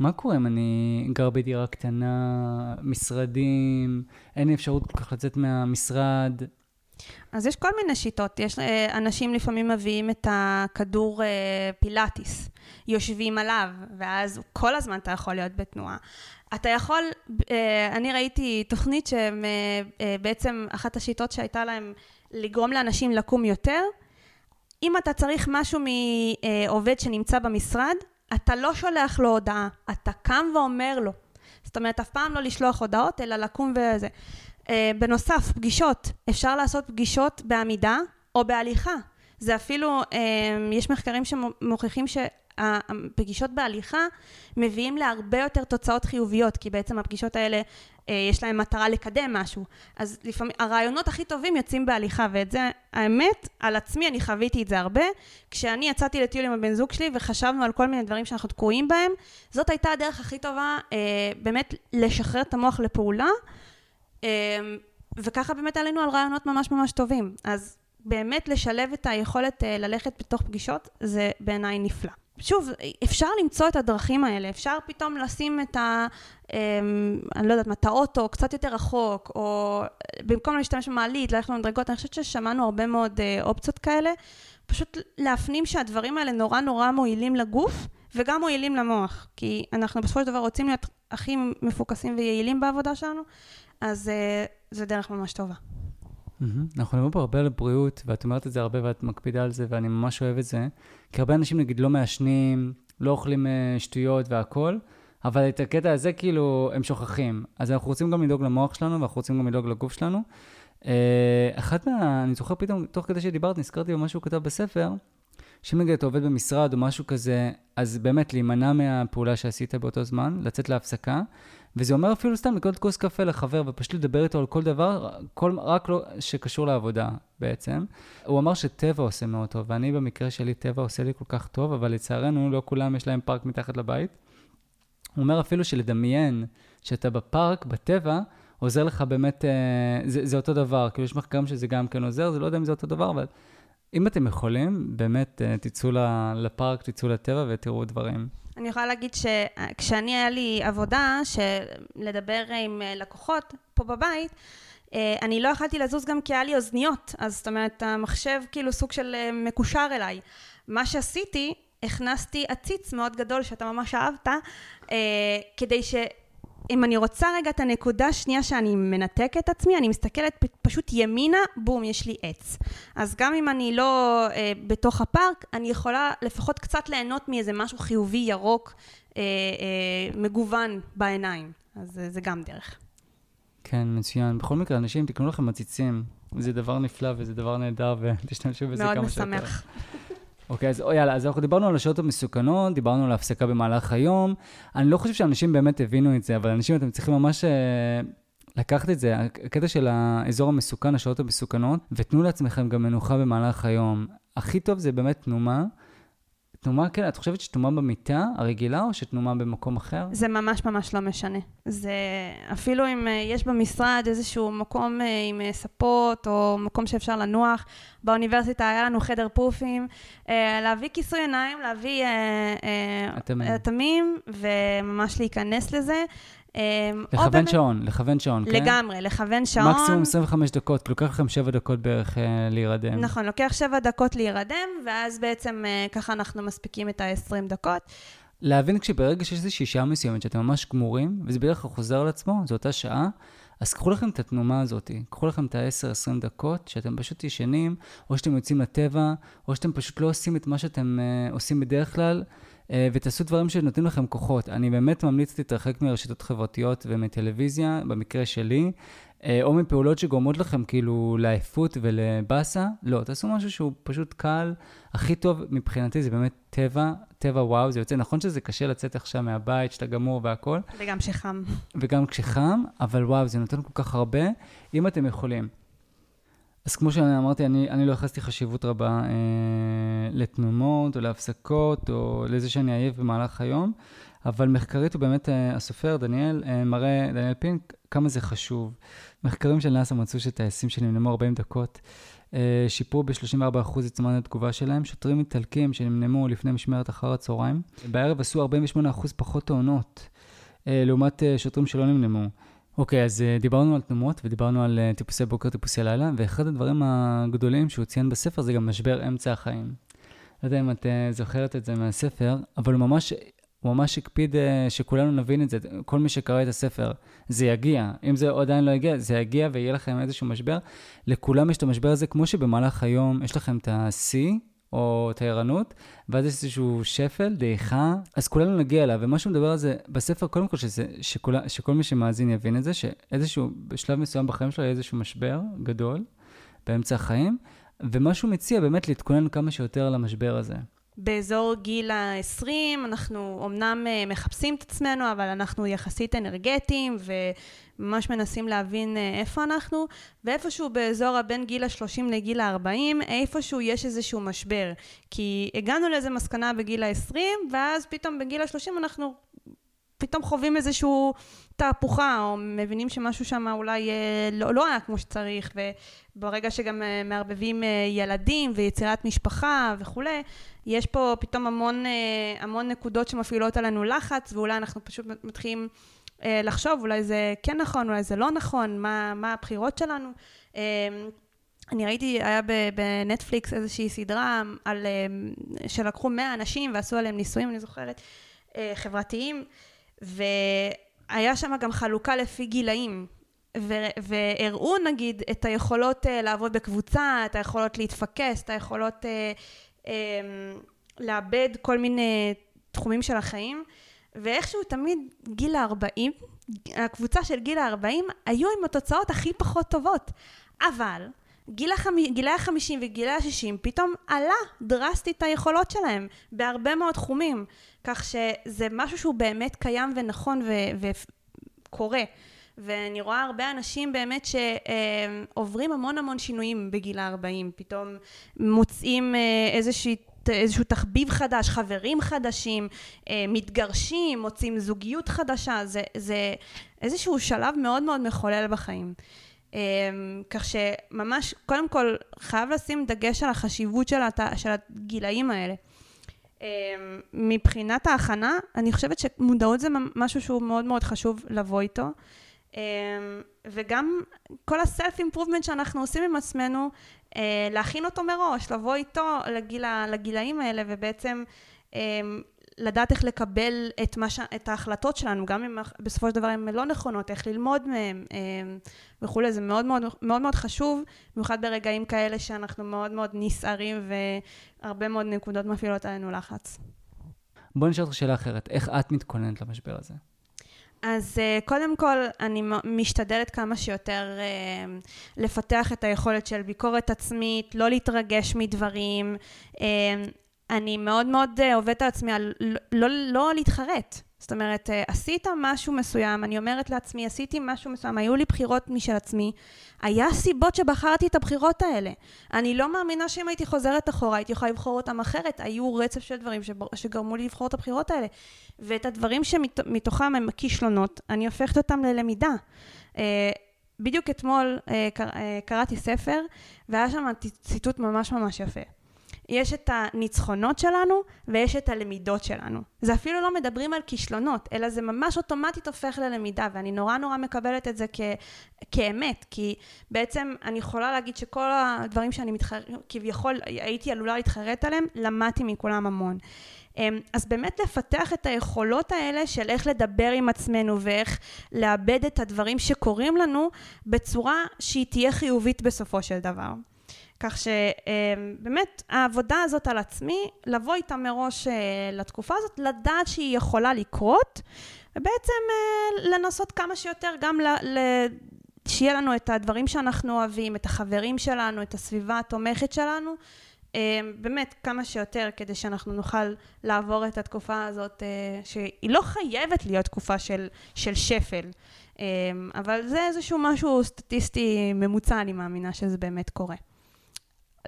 מה קורה אם אני גר בדירה קטנה, משרדים, אין לי אפשרות כל כך לצאת מהמשרד? אז יש כל מיני שיטות. יש אה, אנשים לפעמים מביאים את הכדור אה, פילאטיס, יושבים עליו, ואז כל הזמן אתה יכול להיות בתנועה. אתה יכול, אה, אני ראיתי תוכנית שבעצם אה, אחת השיטות שהייתה להם לגרום לאנשים לקום יותר. אם אתה צריך משהו מעובד שנמצא במשרד, אתה לא שולח לו הודעה, אתה קם ואומר לו. זאת אומרת, אף פעם לא לשלוח הודעות, אלא לקום וזה. אה, בנוסף, פגישות. אפשר לעשות פגישות בעמידה או בהליכה. זה אפילו, יש מחקרים שמוכיחים ש... הפגישות בהליכה מביאים להרבה יותר תוצאות חיוביות, כי בעצם הפגישות האלה, אה, יש להן מטרה לקדם משהו. אז לפעמים, הרעיונות הכי טובים יוצאים בהליכה, ואת זה, האמת, על עצמי אני חוויתי את זה הרבה. כשאני יצאתי לטיול עם הבן זוג שלי וחשבנו על כל מיני דברים שאנחנו תקועים בהם, זאת הייתה הדרך הכי טובה אה, באמת לשחרר את המוח לפעולה. אה, וככה באמת עלינו על רעיונות ממש ממש טובים. אז באמת לשלב את היכולת אה, ללכת בתוך פגישות, זה בעיניי נפלא. שוב, אפשר למצוא את הדרכים האלה, אפשר פתאום לשים את ה... אמ, אני לא יודעת מה, את האוטו קצת יותר רחוק, או במקום להשתמש במעלית, ללכת למדרגות, אני חושבת ששמענו הרבה מאוד אה, אופציות כאלה. פשוט להפנים שהדברים האלה נורא נורא מועילים לגוף, וגם מועילים למוח. כי אנחנו בסופו של דבר רוצים להיות הכי מפוקסים ויעילים בעבודה שלנו, אז אה, זו דרך ממש טובה. אנחנו מדברים פה הרבה על בריאות, ואת אומרת את זה הרבה ואת מקפידה על זה, ואני ממש אוהב את זה. כי הרבה אנשים, נגיד, לא מעשנים, לא אוכלים uh, שטויות והכול, אבל את הקטע הזה, כאילו, הם שוכחים. אז אנחנו רוצים גם לדאוג למוח שלנו, ואנחנו רוצים גם לדאוג לגוף שלנו. Uh, אחת מה... אני זוכר פתאום, תוך כדי שדיברת, נזכרתי במה שהוא כתב בספר, שאם נגיד אתה עובד במשרד או משהו כזה, אז באמת להימנע מהפעולה שעשית באותו זמן, לצאת להפסקה, וזה אומר אפילו סתם לקנות כוס קפה לחבר ופשוט לדבר איתו על כל דבר, כל, רק לא שקשור לעבודה בעצם. הוא אמר שטבע עושה מאוד טוב, ואני במקרה שלי, טבע עושה לי כל כך טוב, אבל לצערנו לא כולם יש להם פארק מתחת לבית. הוא אומר אפילו שלדמיין שאתה בפארק, בטבע, עוזר לך באמת, אה, זה, זה אותו דבר, כאילו יש מחקרים שזה גם כן עוזר, זה לא יודע אם זה אותו דבר, אבל אם אתם יכולים, באמת אה, תצאו לפארק, תצאו לטבע ותראו דברים. אני יכולה להגיד שכשאני היה לי עבודה, לדבר עם אה, לקוחות פה בבית, אני לא יכלתי לזוז גם כי היה לי אוזניות, אז זאת אומרת, המחשב כאילו סוג של מקושר אליי. מה שעשיתי, הכנסתי עציץ מאוד גדול שאתה ממש אהבת, כדי ש... אם אני רוצה רגע את הנקודה השנייה שאני מנתקת את עצמי, אני מסתכלת פשוט ימינה, בום, יש לי עץ. אז גם אם אני לא אה, בתוך הפארק, אני יכולה לפחות קצת ליהנות מאיזה משהו חיובי, ירוק, אה, אה, מגוון בעיניים. אז אה, זה גם דרך. כן, מצוין. בכל מקרה, אנשים, תקנו לכם מציצים. זה דבר נפלא וזה דבר נהדר, ותשתמשו בזה כמה שיותר. מאוד משמח. אוקיי, אז יאללה, אז אנחנו דיברנו על השעות המסוכנות, דיברנו על ההפסקה במהלך היום. אני לא חושב שאנשים באמת הבינו את זה, אבל אנשים, אתם צריכים ממש uh, לקחת את זה, הקטע של האזור המסוכן, השעות המסוכנות, ותנו לעצמכם גם מנוחה במהלך היום. הכי טוב זה באמת תנומה. תנומה, כן, את חושבת שתנומה במיטה הרגילה, או שתנומה במקום אחר? זה ממש ממש לא משנה. זה אפילו אם אה, יש במשרד איזשהו מקום אה, עם אה, ספות, או מקום שאפשר לנוח, באוניברסיטה היה לנו חדר פופים, להביא כיסוי עיניים, להביא אטמים, וממש להיכנס לזה. אמ, לכוון שעון, לכוון שעון, כן? לגמרי, לכוון שעון. מקסימום 25 דקות, לוקח לכם 7 דקות בערך אה, להירדם. נכון, לוקח 7 דקות להירדם, ואז בעצם אה, ככה אנחנו מספיקים את ה-20 דקות. להבין כשברגע שיש איזושהי שעה מסוימת שאתם ממש גמורים, וזה בדרך כלל חוזר על עצמו, זו אותה שעה, אז קחו לכם את התנומה הזאת, קחו לכם את ה-10-20 דקות, שאתם פשוט ישנים, או שאתם יוצאים לטבע, או שאתם פשוט לא עושים את מה שאתם uh, עושים בדרך כלל. אה, ותעשו דברים שנותנים לכם כוחות. אני באמת ממליץ להתרחק מרשתות חברתיות ומטלוויזיה, במקרה שלי, אה, או מפעולות שגורמות לכם כאילו לעייפות ולבאסה. לא, תעשו משהו שהוא פשוט קל. הכי טוב מבחינתי זה באמת טבע, טבע וואו, זה יוצא. נכון שזה קשה לצאת עכשיו מהבית, שאתה גמור והכול. וגם כשחם. וגם כשחם, אבל וואו, זה נותן כל כך הרבה, אם אתם יכולים. אז כמו שאמרתי, אני, אני לא יחסתי חשיבות רבה אה, לתנומות או להפסקות או לזה שאני עייף במהלך היום, אבל מחקרית הוא באמת, אה, הסופר דניאל אה, מראה, דניאל פינק, כמה זה חשוב. מחקרים של נאס"א מצאו שטייסים שנמנמו 40 דקות אה, שיפרו ב-34% את זמן התגובה שלהם. שוטרים איטלקים שנמנמו לפני משמרת אחר הצהריים, בערב עשו 48% פחות תאונות, אה, לעומת אה, שוטרים שלא נמנמו. אוקיי, okay, אז uh, דיברנו על תנומות ודיברנו על uh, טיפוסי בוקר, טיפוסי לילה, ואחד הדברים הגדולים שהוא ציין בספר זה גם משבר אמצע החיים. לא יודע אם את uh, זוכרת את זה מהספר, אבל הוא ממש, הוא ממש הקפיד שכולנו נבין את זה. כל מי שקרא את הספר, זה יגיע. אם זה עדיין לא יגיע, זה יגיע ויהיה לכם איזשהו משבר. לכולם יש את המשבר הזה, כמו שבמהלך היום יש לכם את השיא, או את הערנות, ואז יש איזשהו שפל, דעיכה, אז כולנו נגיע אליו. ומה שהוא מדבר על זה בספר, קודם כל, שזה, שכול, שכל מי שמאזין יבין את זה, שאיזשהו, בשלב מסוים בחיים שלו יהיה איזשהו משבר גדול באמצע החיים, ומה שהוא מציע באמת להתכונן כמה שיותר למשבר הזה. באזור גיל ה-20, אנחנו אמנם אה, מחפשים את עצמנו, אבל אנחנו יחסית אנרגטיים וממש מנסים להבין אה, איפה אנחנו, ואיפשהו באזור הבין גיל ה-30 לגיל ה-40, איפשהו יש איזשהו משבר. כי הגענו לאיזה מסקנה בגיל ה-20, ואז פתאום בגיל ה-30 אנחנו פתאום חווים איזשהו תהפוכה, או מבינים שמשהו שם אולי אה, לא, לא היה כמו שצריך, וברגע שגם מערבבים ילדים ויצירת משפחה וכולי, יש פה פתאום המון, המון נקודות שמפעילות עלינו לחץ, ואולי אנחנו פשוט מתחילים לחשוב, אולי זה כן נכון, אולי זה לא נכון, מה, מה הבחירות שלנו. אני ראיתי, היה בנטפליקס איזושהי סדרה על, שלקחו 100 אנשים ועשו עליהם ניסויים, אני זוכרת, חברתיים, והיה שם גם חלוקה לפי גילאים. והראו נגיד את היכולות uh, לעבוד בקבוצה, את היכולות להתפקס, את היכולות uh, לאבד כל מיני תחומים של החיים, ואיכשהו תמיד גיל ה-40, הקבוצה של גיל ה-40 היו עם התוצאות הכי פחות טובות. אבל גיל החמ... גילי וחגילי ה-60 פתאום עלה דרסטית היכולות שלהם בהרבה מאוד תחומים, כך שזה משהו שהוא באמת קיים ונכון וקורה. ו... ואני רואה הרבה אנשים באמת שעוברים המון המון שינויים בגיל ה-40, פתאום מוצאים אה, איזושהי איזשהו תחביב חדש, חברים חדשים, אה, מתגרשים, מוצאים זוגיות חדשה, זה, זה איזשהו שלב מאוד מאוד מחולל בחיים. אה, כך שממש, קודם כל, חייב לשים דגש על החשיבות של, הת... של הגילאים האלה. אה, מבחינת ההכנה, אני חושבת שמודעות זה משהו שהוא מאוד מאוד חשוב לבוא איתו. וגם כל הסלף אימפרובמנט שאנחנו עושים עם עצמנו, אה, להכין אותו מראש, לבוא איתו לגיל, לגילאים האלה ובעצם אה, לדעת איך לקבל את, ש... את ההחלטות שלנו, גם אם בסופו של דבר הן לא נכונות, איך ללמוד מהן אה, וכולי, זה מאוד מאוד, מאוד מאוד חשוב, במיוחד ברגעים כאלה שאנחנו מאוד מאוד נסערים והרבה מאוד נקודות מפעילות עלינו לחץ. בואי נשאל אותך שאלה אחרת, איך את מתכוננת למשבר הזה? אז uh, קודם כל, אני משתדלת כמה שיותר uh, לפתח את היכולת של ביקורת עצמית, לא להתרגש מדברים. Uh, אני מאוד מאוד עובדת על עצמי על לא, לא להתחרט. זאת אומרת, uh, עשית משהו מסוים, אני אומרת לעצמי, עשיתי משהו מסוים, היו לי בחירות משל עצמי, היה סיבות שבחרתי את הבחירות האלה. אני לא מאמינה שאם הייתי חוזרת אחורה, הייתי יכולה לבחור אותם אחרת. היו רצף של דברים שגרמו לי לבחור את הבחירות האלה. ואת הדברים שמתוכם הם כישלונות, אני הופכת אותם ללמידה. אה, בדיוק אתמול אה, אה, קראתי ספר, והיה שם ציטוט ממש ממש יפה. יש את הניצחונות שלנו ויש את הלמידות שלנו. זה אפילו לא מדברים על כישלונות, אלא זה ממש אוטומטית הופך ללמידה, ואני נורא נורא מקבלת את זה כ, כאמת, כי בעצם אני יכולה להגיד שכל הדברים שאני מתחר... כביכול הייתי עלולה להתחרט עליהם, למדתי מכולם המון. אמ, אז באמת לפתח את היכולות האלה של איך לדבר עם עצמנו ואיך לאבד את הדברים שקורים לנו בצורה שהיא תהיה חיובית בסופו של דבר. כך שבאמת העבודה הזאת על עצמי, לבוא איתה מראש אה, לתקופה הזאת, לדעת שהיא יכולה לקרות, ובעצם אה, לנסות כמה שיותר גם ל... ל שיהיה לנו את הדברים שאנחנו אוהבים, את החברים שלנו, את הסביבה התומכת שלנו, אה, באמת כמה שיותר כדי שאנחנו נוכל לעבור את התקופה הזאת, שהיא לא חייבת להיות תקופה של, של שפל, אבל זה איזשהו משהו סטטיסטי ממוצע, אני מאמינה שזה באמת קורה.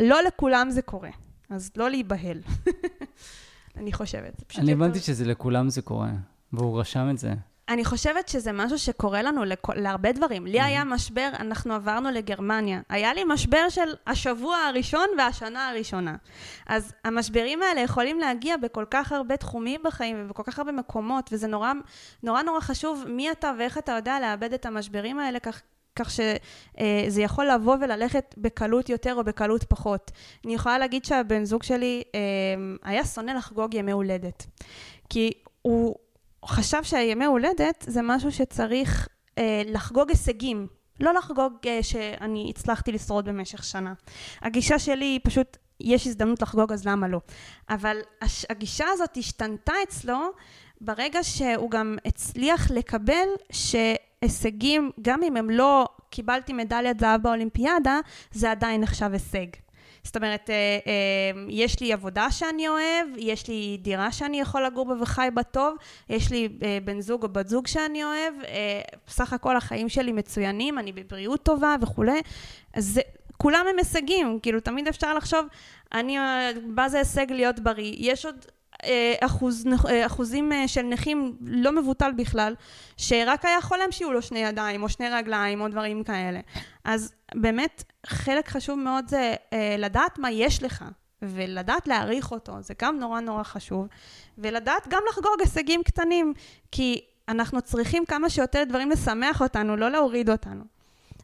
לא לכולם זה קורה, אז לא להיבהל. <laughs> אני חושבת. אני הבנתי שזה לכולם זה קורה, והוא רשם את זה. אני חושבת שזה משהו שקורה לנו לכ... להרבה דברים. לי היה משבר, אנחנו עברנו לגרמניה. היה לי משבר של השבוע הראשון והשנה הראשונה. אז המשברים האלה יכולים להגיע בכל כך הרבה תחומים בחיים ובכל כך הרבה מקומות, וזה נורא נורא, נורא חשוב מי אתה ואיך אתה יודע לאבד את המשברים האלה כך, כך שזה יכול לבוא וללכת בקלות יותר או בקלות פחות. אני יכולה להגיד שהבן זוג שלי אה, היה שונא לחגוג ימי הולדת. כי הוא חשב שהימי הולדת זה משהו שצריך אה, לחגוג הישגים. לא לחגוג אה, שאני הצלחתי לשרוד במשך שנה. הגישה שלי היא פשוט, יש הזדמנות לחגוג אז למה לא? אבל הגישה הזאת השתנתה אצלו ברגע שהוא גם הצליח לקבל ש... הישגים, גם אם הם לא קיבלתי מדליית זהב באולימפיאדה, זה עדיין נחשב הישג. זאת אומרת, אה, אה, יש לי עבודה שאני אוהב, יש לי דירה שאני יכול לגור בה וחי בה טוב, יש לי אה, בן זוג או בת זוג שאני אוהב, בסך הכל החיים שלי מצוינים, אני בבריאות טובה וכולי. אז כולם הם הישגים, כאילו תמיד אפשר לחשוב, אני, מה זה הישג להיות בריא? יש עוד אחוז, אה, אחוזים אה, של נכים לא מבוטל בכלל, שרק היה חולם שיהיו לו שני ידיים או שני רגליים או דברים כאלה. אז באמת חלק חשוב מאוד זה לדעת מה יש לך. ולדעת להעריך אותו, זה גם נורא נורא חשוב, ולדעת גם לחגוג הישגים קטנים, כי אנחנו צריכים כמה שיותר דברים לשמח אותנו, לא להוריד אותנו.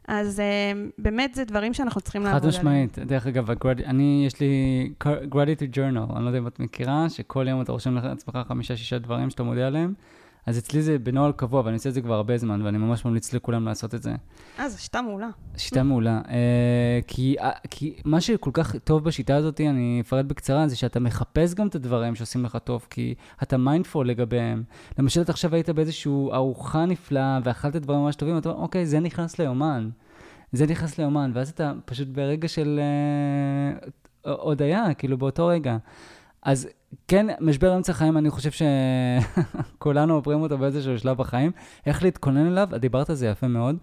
אז uh, באמת זה דברים שאנחנו צריכים לעבוד עליהם. חד משמעית. דרך אגב, אני, יש לי gratitude journal, אני לא יודע אם את מכירה, שכל יום אתה רושם לעצמך חמישה-שישה דברים שאתה מודה עליהם. אז אצלי זה בנוהל קבוע, ואני עושה את זה כבר הרבה זמן, ואני ממש ממליץ לכולם לעשות את זה. אה, זו שיטה מעולה. שיטה מעולה. Uh, כי, uh, כי מה שכל כך טוב בשיטה הזאת, אני אפרט בקצרה, זה שאתה מחפש גם את הדברים שעושים לך טוב, כי אתה mindful לגביהם. למשל, אתה עכשיו היית באיזושהי ארוחה נפלאה, ואכלת דברים ממש טובים, אתה אומר, אוקיי, זה נכנס ליומן. זה נכנס לאומן, ואז אתה פשוט ברגע של אה, הודיה, כאילו באותו רגע. אז כן, משבר אמצע חיים, אני חושב שכולנו עוברים אותו באיזשהו שלב בחיים. איך להתכונן אליו, את דיברת על זה יפה מאוד.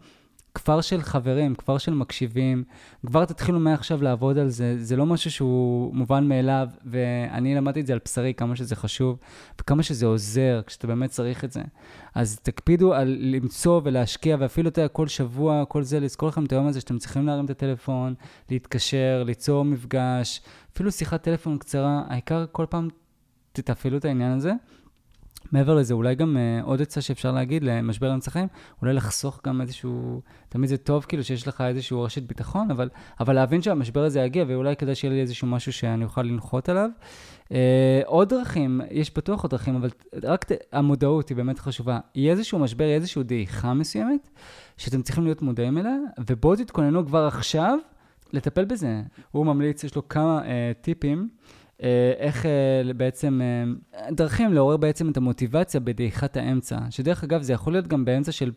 כפר של חברים, כפר של מקשיבים, כבר תתחילו מעכשיו לעבוד על זה, זה לא משהו שהוא מובן מאליו, ואני למדתי את זה על בשרי, כמה שזה חשוב, וכמה שזה עוזר כשאתה באמת צריך את זה. אז תקפידו על למצוא ולהשקיע, ואפילו, אתה יודע, כל שבוע, כל זה, לזכור לכם את היום הזה שאתם צריכים להרים את הטלפון, להתקשר, ליצור מפגש, אפילו שיחת טלפון קצרה, העיקר כל פעם תתפעלו את העניין הזה. מעבר לזה, אולי גם uh, עוד עצה שאפשר להגיד למשבר אמצע חיים, אולי לחסוך גם איזשהו, תמיד זה טוב כאילו שיש לך איזשהו רשת ביטחון, אבל, אבל להבין שהמשבר הזה יגיע, ואולי כדאי שיהיה לי איזשהו משהו שאני אוכל לנחות עליו. Uh, עוד דרכים, יש בטוח עוד דרכים, אבל רק ת, המודעות היא באמת חשובה. יהיה איזשהו משבר, יהיה איזושהי דעיכה מסוימת, שאתם צריכים להיות מודעים אליה, ובואו תתכוננו כבר עכשיו לטפל בזה. הוא ממליץ, יש לו כמה uh, טיפים. אה, איך אה, בעצם, אה, דרכים לעורר בעצם את המוטיבציה בדעיכת האמצע, שדרך אגב זה יכול להיות גם באמצע של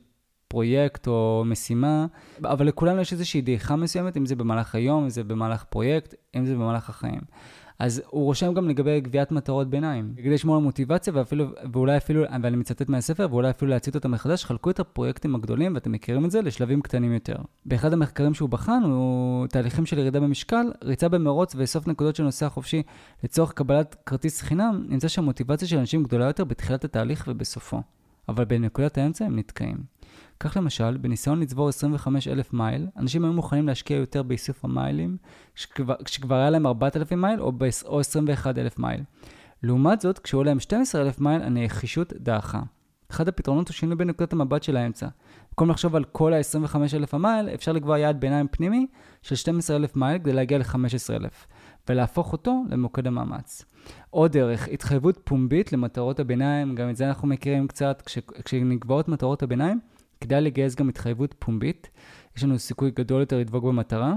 פרויקט או משימה, אבל לכולנו יש איזושהי דעיכה מסוימת, אם זה במהלך היום, אם זה במהלך פרויקט, אם זה במהלך החיים. אז הוא רושם גם לגבי קביעת מטרות ביניים. כדי לשמור על מוטיבציה, ואפילו, ואולי אפילו, ואני מצטט מהספר, ואולי אפילו להצית אותם מחדש, חלקו את הפרויקטים הגדולים, ואתם מכירים את זה, לשלבים קטנים יותר. באחד המחקרים שהוא בחן, הוא תהליכים של ירידה במשקל, ריצה במרוץ ואסוף נקודות של נוסע חופשי לצורך קבלת כרטיס חינם, נמצא שהמוטיבציה של אנשים גדולה יותר בתחילת התהליך ובסופו. אבל בנקודת האמצע הם נתקעים. כך למשל, בניסיון לצבור 25 אלף מייל, אנשים היו מוכנים להשקיע יותר באיסוף המיילים, כשכבר, היה להם 4,000 מייל או, או 21 אלף מייל. לעומת זאת, כשהיו להם 12 אלף מייל, הנחישות דעכה. אחד הפתרונות הוא שינוי בנקודת המבט של האמצע. במקום לחשוב על כל ה-25 אלף המייל, אפשר לקבוע יעד ביניים פנימי של 12 אלף מייל כדי להגיע ל-15 אלף, ולהפוך אותו למוקד המאמץ. עוד דרך, התחייבות פומבית למטרות הביניים, גם את זה אנחנו מכירים קצת, כש, כשנקבעות מטרות הביניים, כדאי לגייס גם התחייבות פומבית. יש לנו סיכוי גדול יותר לדבוק במטרה.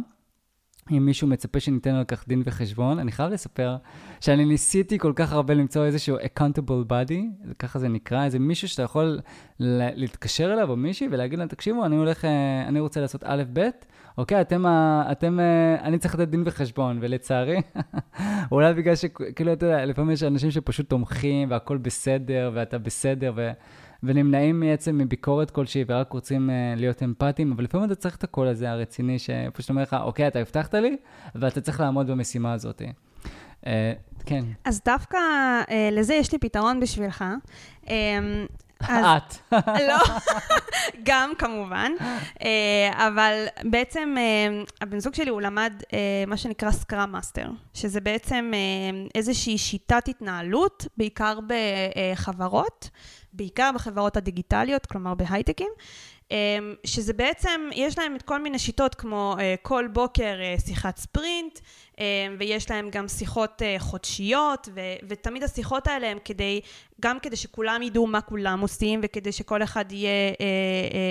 אם מישהו מצפה שניתן על כך דין וחשבון, אני חייב לספר שאני ניסיתי כל כך הרבה למצוא איזשהו accountable body, ככה זה נקרא, איזה מישהו שאתה יכול להתקשר אליו או מישהי ולהגיד להם, תקשיבו, אני הולך, אה, אני רוצה לעשות א', ב', אוקיי, אתם, אתם, אה, אני צריך לתת דין וחשבון, ולצערי, <laughs> אולי בגלל שכאילו, אתה יודע, לפעמים יש אנשים שפשוט תומכים והכול בסדר, ואתה בסדר, ו... ונמנעים בעצם מביקורת כלשהי ורק רוצים uh, להיות אמפתיים, אבל לפעמים אתה צריך את הקול הזה הרציני, שפשוט אומר לך, אוקיי, אתה הבטחת לי, ואתה צריך לעמוד במשימה הזאת. Uh, כן. אז דווקא uh, לזה יש לי פתרון בשבילך. Um, אז, את. לא, <laughs> גם כמובן, אבל בעצם הבן זוג שלי הוא למד מה שנקרא Scrum Master, שזה בעצם איזושהי שיטת התנהלות, בעיקר בחברות, בעיקר בחברות הדיגיטליות, כלומר בהייטקים, אמ, שזה בעצם, יש להם את כל מיני שיטות כמו אה, כל בוקר אה, שיחת ספרינט, אמ, ויש להם גם שיחות אה, חודשיות, ו- ותמיד השיחות האלה הם כדי, גם כדי שכולם ידעו מה כולם עושים, וכדי שכל אחד יהיה,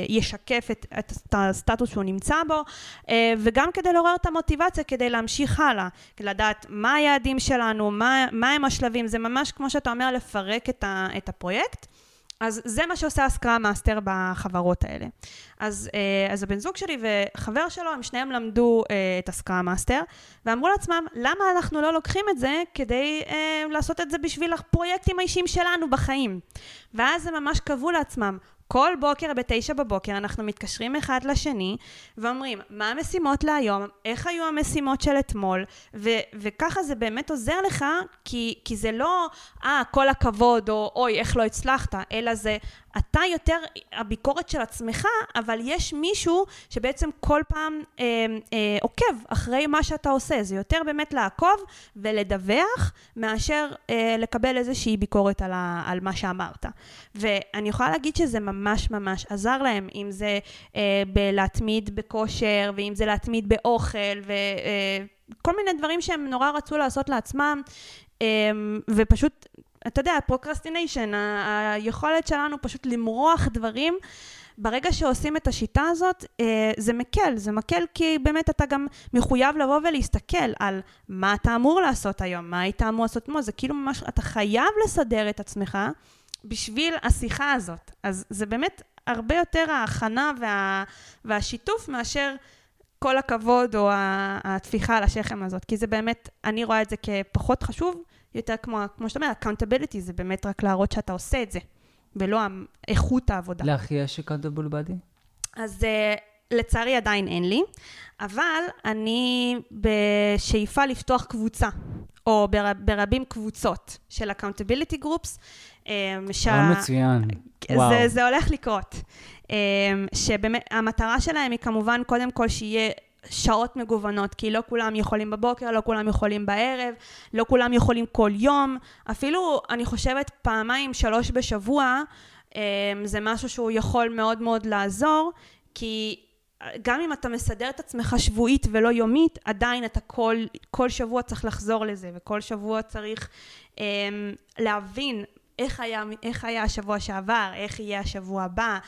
ישקף את, את הסטטוס שהוא נמצא בו, וגם כדי לעורר את המוטיבציה כדי להמשיך הלאה, לדעת מה היעדים שלנו, מה, מה הם השלבים, זה ממש כמו שאתה אומר, לפרק את, ה, את הפרויקט. אז זה מה שעושה ה Scrum Master בחברות האלה. אז, אה, אז הבן זוג שלי וחבר שלו, הם שניהם למדו אה, את ה Scrum Master, ואמרו לעצמם, למה אנחנו לא לוקחים את זה כדי אה, לעשות את זה בשביל הפרויקטים האישיים שלנו בחיים? ואז הם ממש קבעו לעצמם, כל בוקר בתשע בבוקר אנחנו מתקשרים אחד לשני ואומרים מה המשימות להיום, איך היו המשימות של אתמול? ו- וככה זה באמת עוזר לך כי, כי זה לא אה כל הכבוד או אוי איך לא הצלחת אלא זה אתה יותר הביקורת של עצמך, אבל יש מישהו שבעצם כל פעם אה, אה, עוקב אחרי מה שאתה עושה. זה יותר באמת לעקוב ולדווח, מאשר אה, לקבל איזושהי ביקורת על, ה, על מה שאמרת. ואני יכולה להגיד שזה ממש ממש עזר להם, אם זה אה, בלהתמיד בכושר, ואם זה להתמיד באוכל, וכל אה, מיני דברים שהם נורא רצו לעשות לעצמם, אה, ופשוט אתה יודע, procrastination, היכולת שלנו פשוט למרוח דברים. ברגע שעושים את השיטה הזאת, אה, זה מקל, זה מקל כי באמת אתה גם מחויב לבוא ולהסתכל על מה אתה אמור לעשות היום, מה היית אמור לעשות אתמול, זה כאילו ממש, אתה חייב לסדר את עצמך בשביל השיחה הזאת. אז זה באמת הרבה יותר ההכנה וה, והשיתוף מאשר כל הכבוד או הטפיחה על השכם הזאת, כי זה באמת, אני רואה את זה כפחות חשוב, יותר כמו, כמו שאתה אומר, accountability זה באמת רק להראות שאתה עושה את זה, ולא איכות העבודה. לך יש accountable body? אז uh, לצערי עדיין אין לי, אבל אני בשאיפה לפתוח קבוצה, או בר, ברבים קבוצות של accountability groups. שה... מצוין, וואו. זה, זה הולך לקרות. שבאמת, המטרה שלהם היא כמובן קודם כל שיהיה שעות מגוונות, כי לא כולם יכולים בבוקר, לא כולם יכולים בערב, לא כולם יכולים כל יום. אפילו, אני חושבת, פעמיים, שלוש בשבוע, זה משהו שהוא יכול מאוד מאוד לעזור, כי גם אם אתה מסדר את עצמך שבועית ולא יומית, עדיין אתה כל, כל שבוע צריך לחזור לזה, וכל שבוע צריך um, להבין איך היה, איך היה השבוע שעבר, איך יהיה השבוע הבא,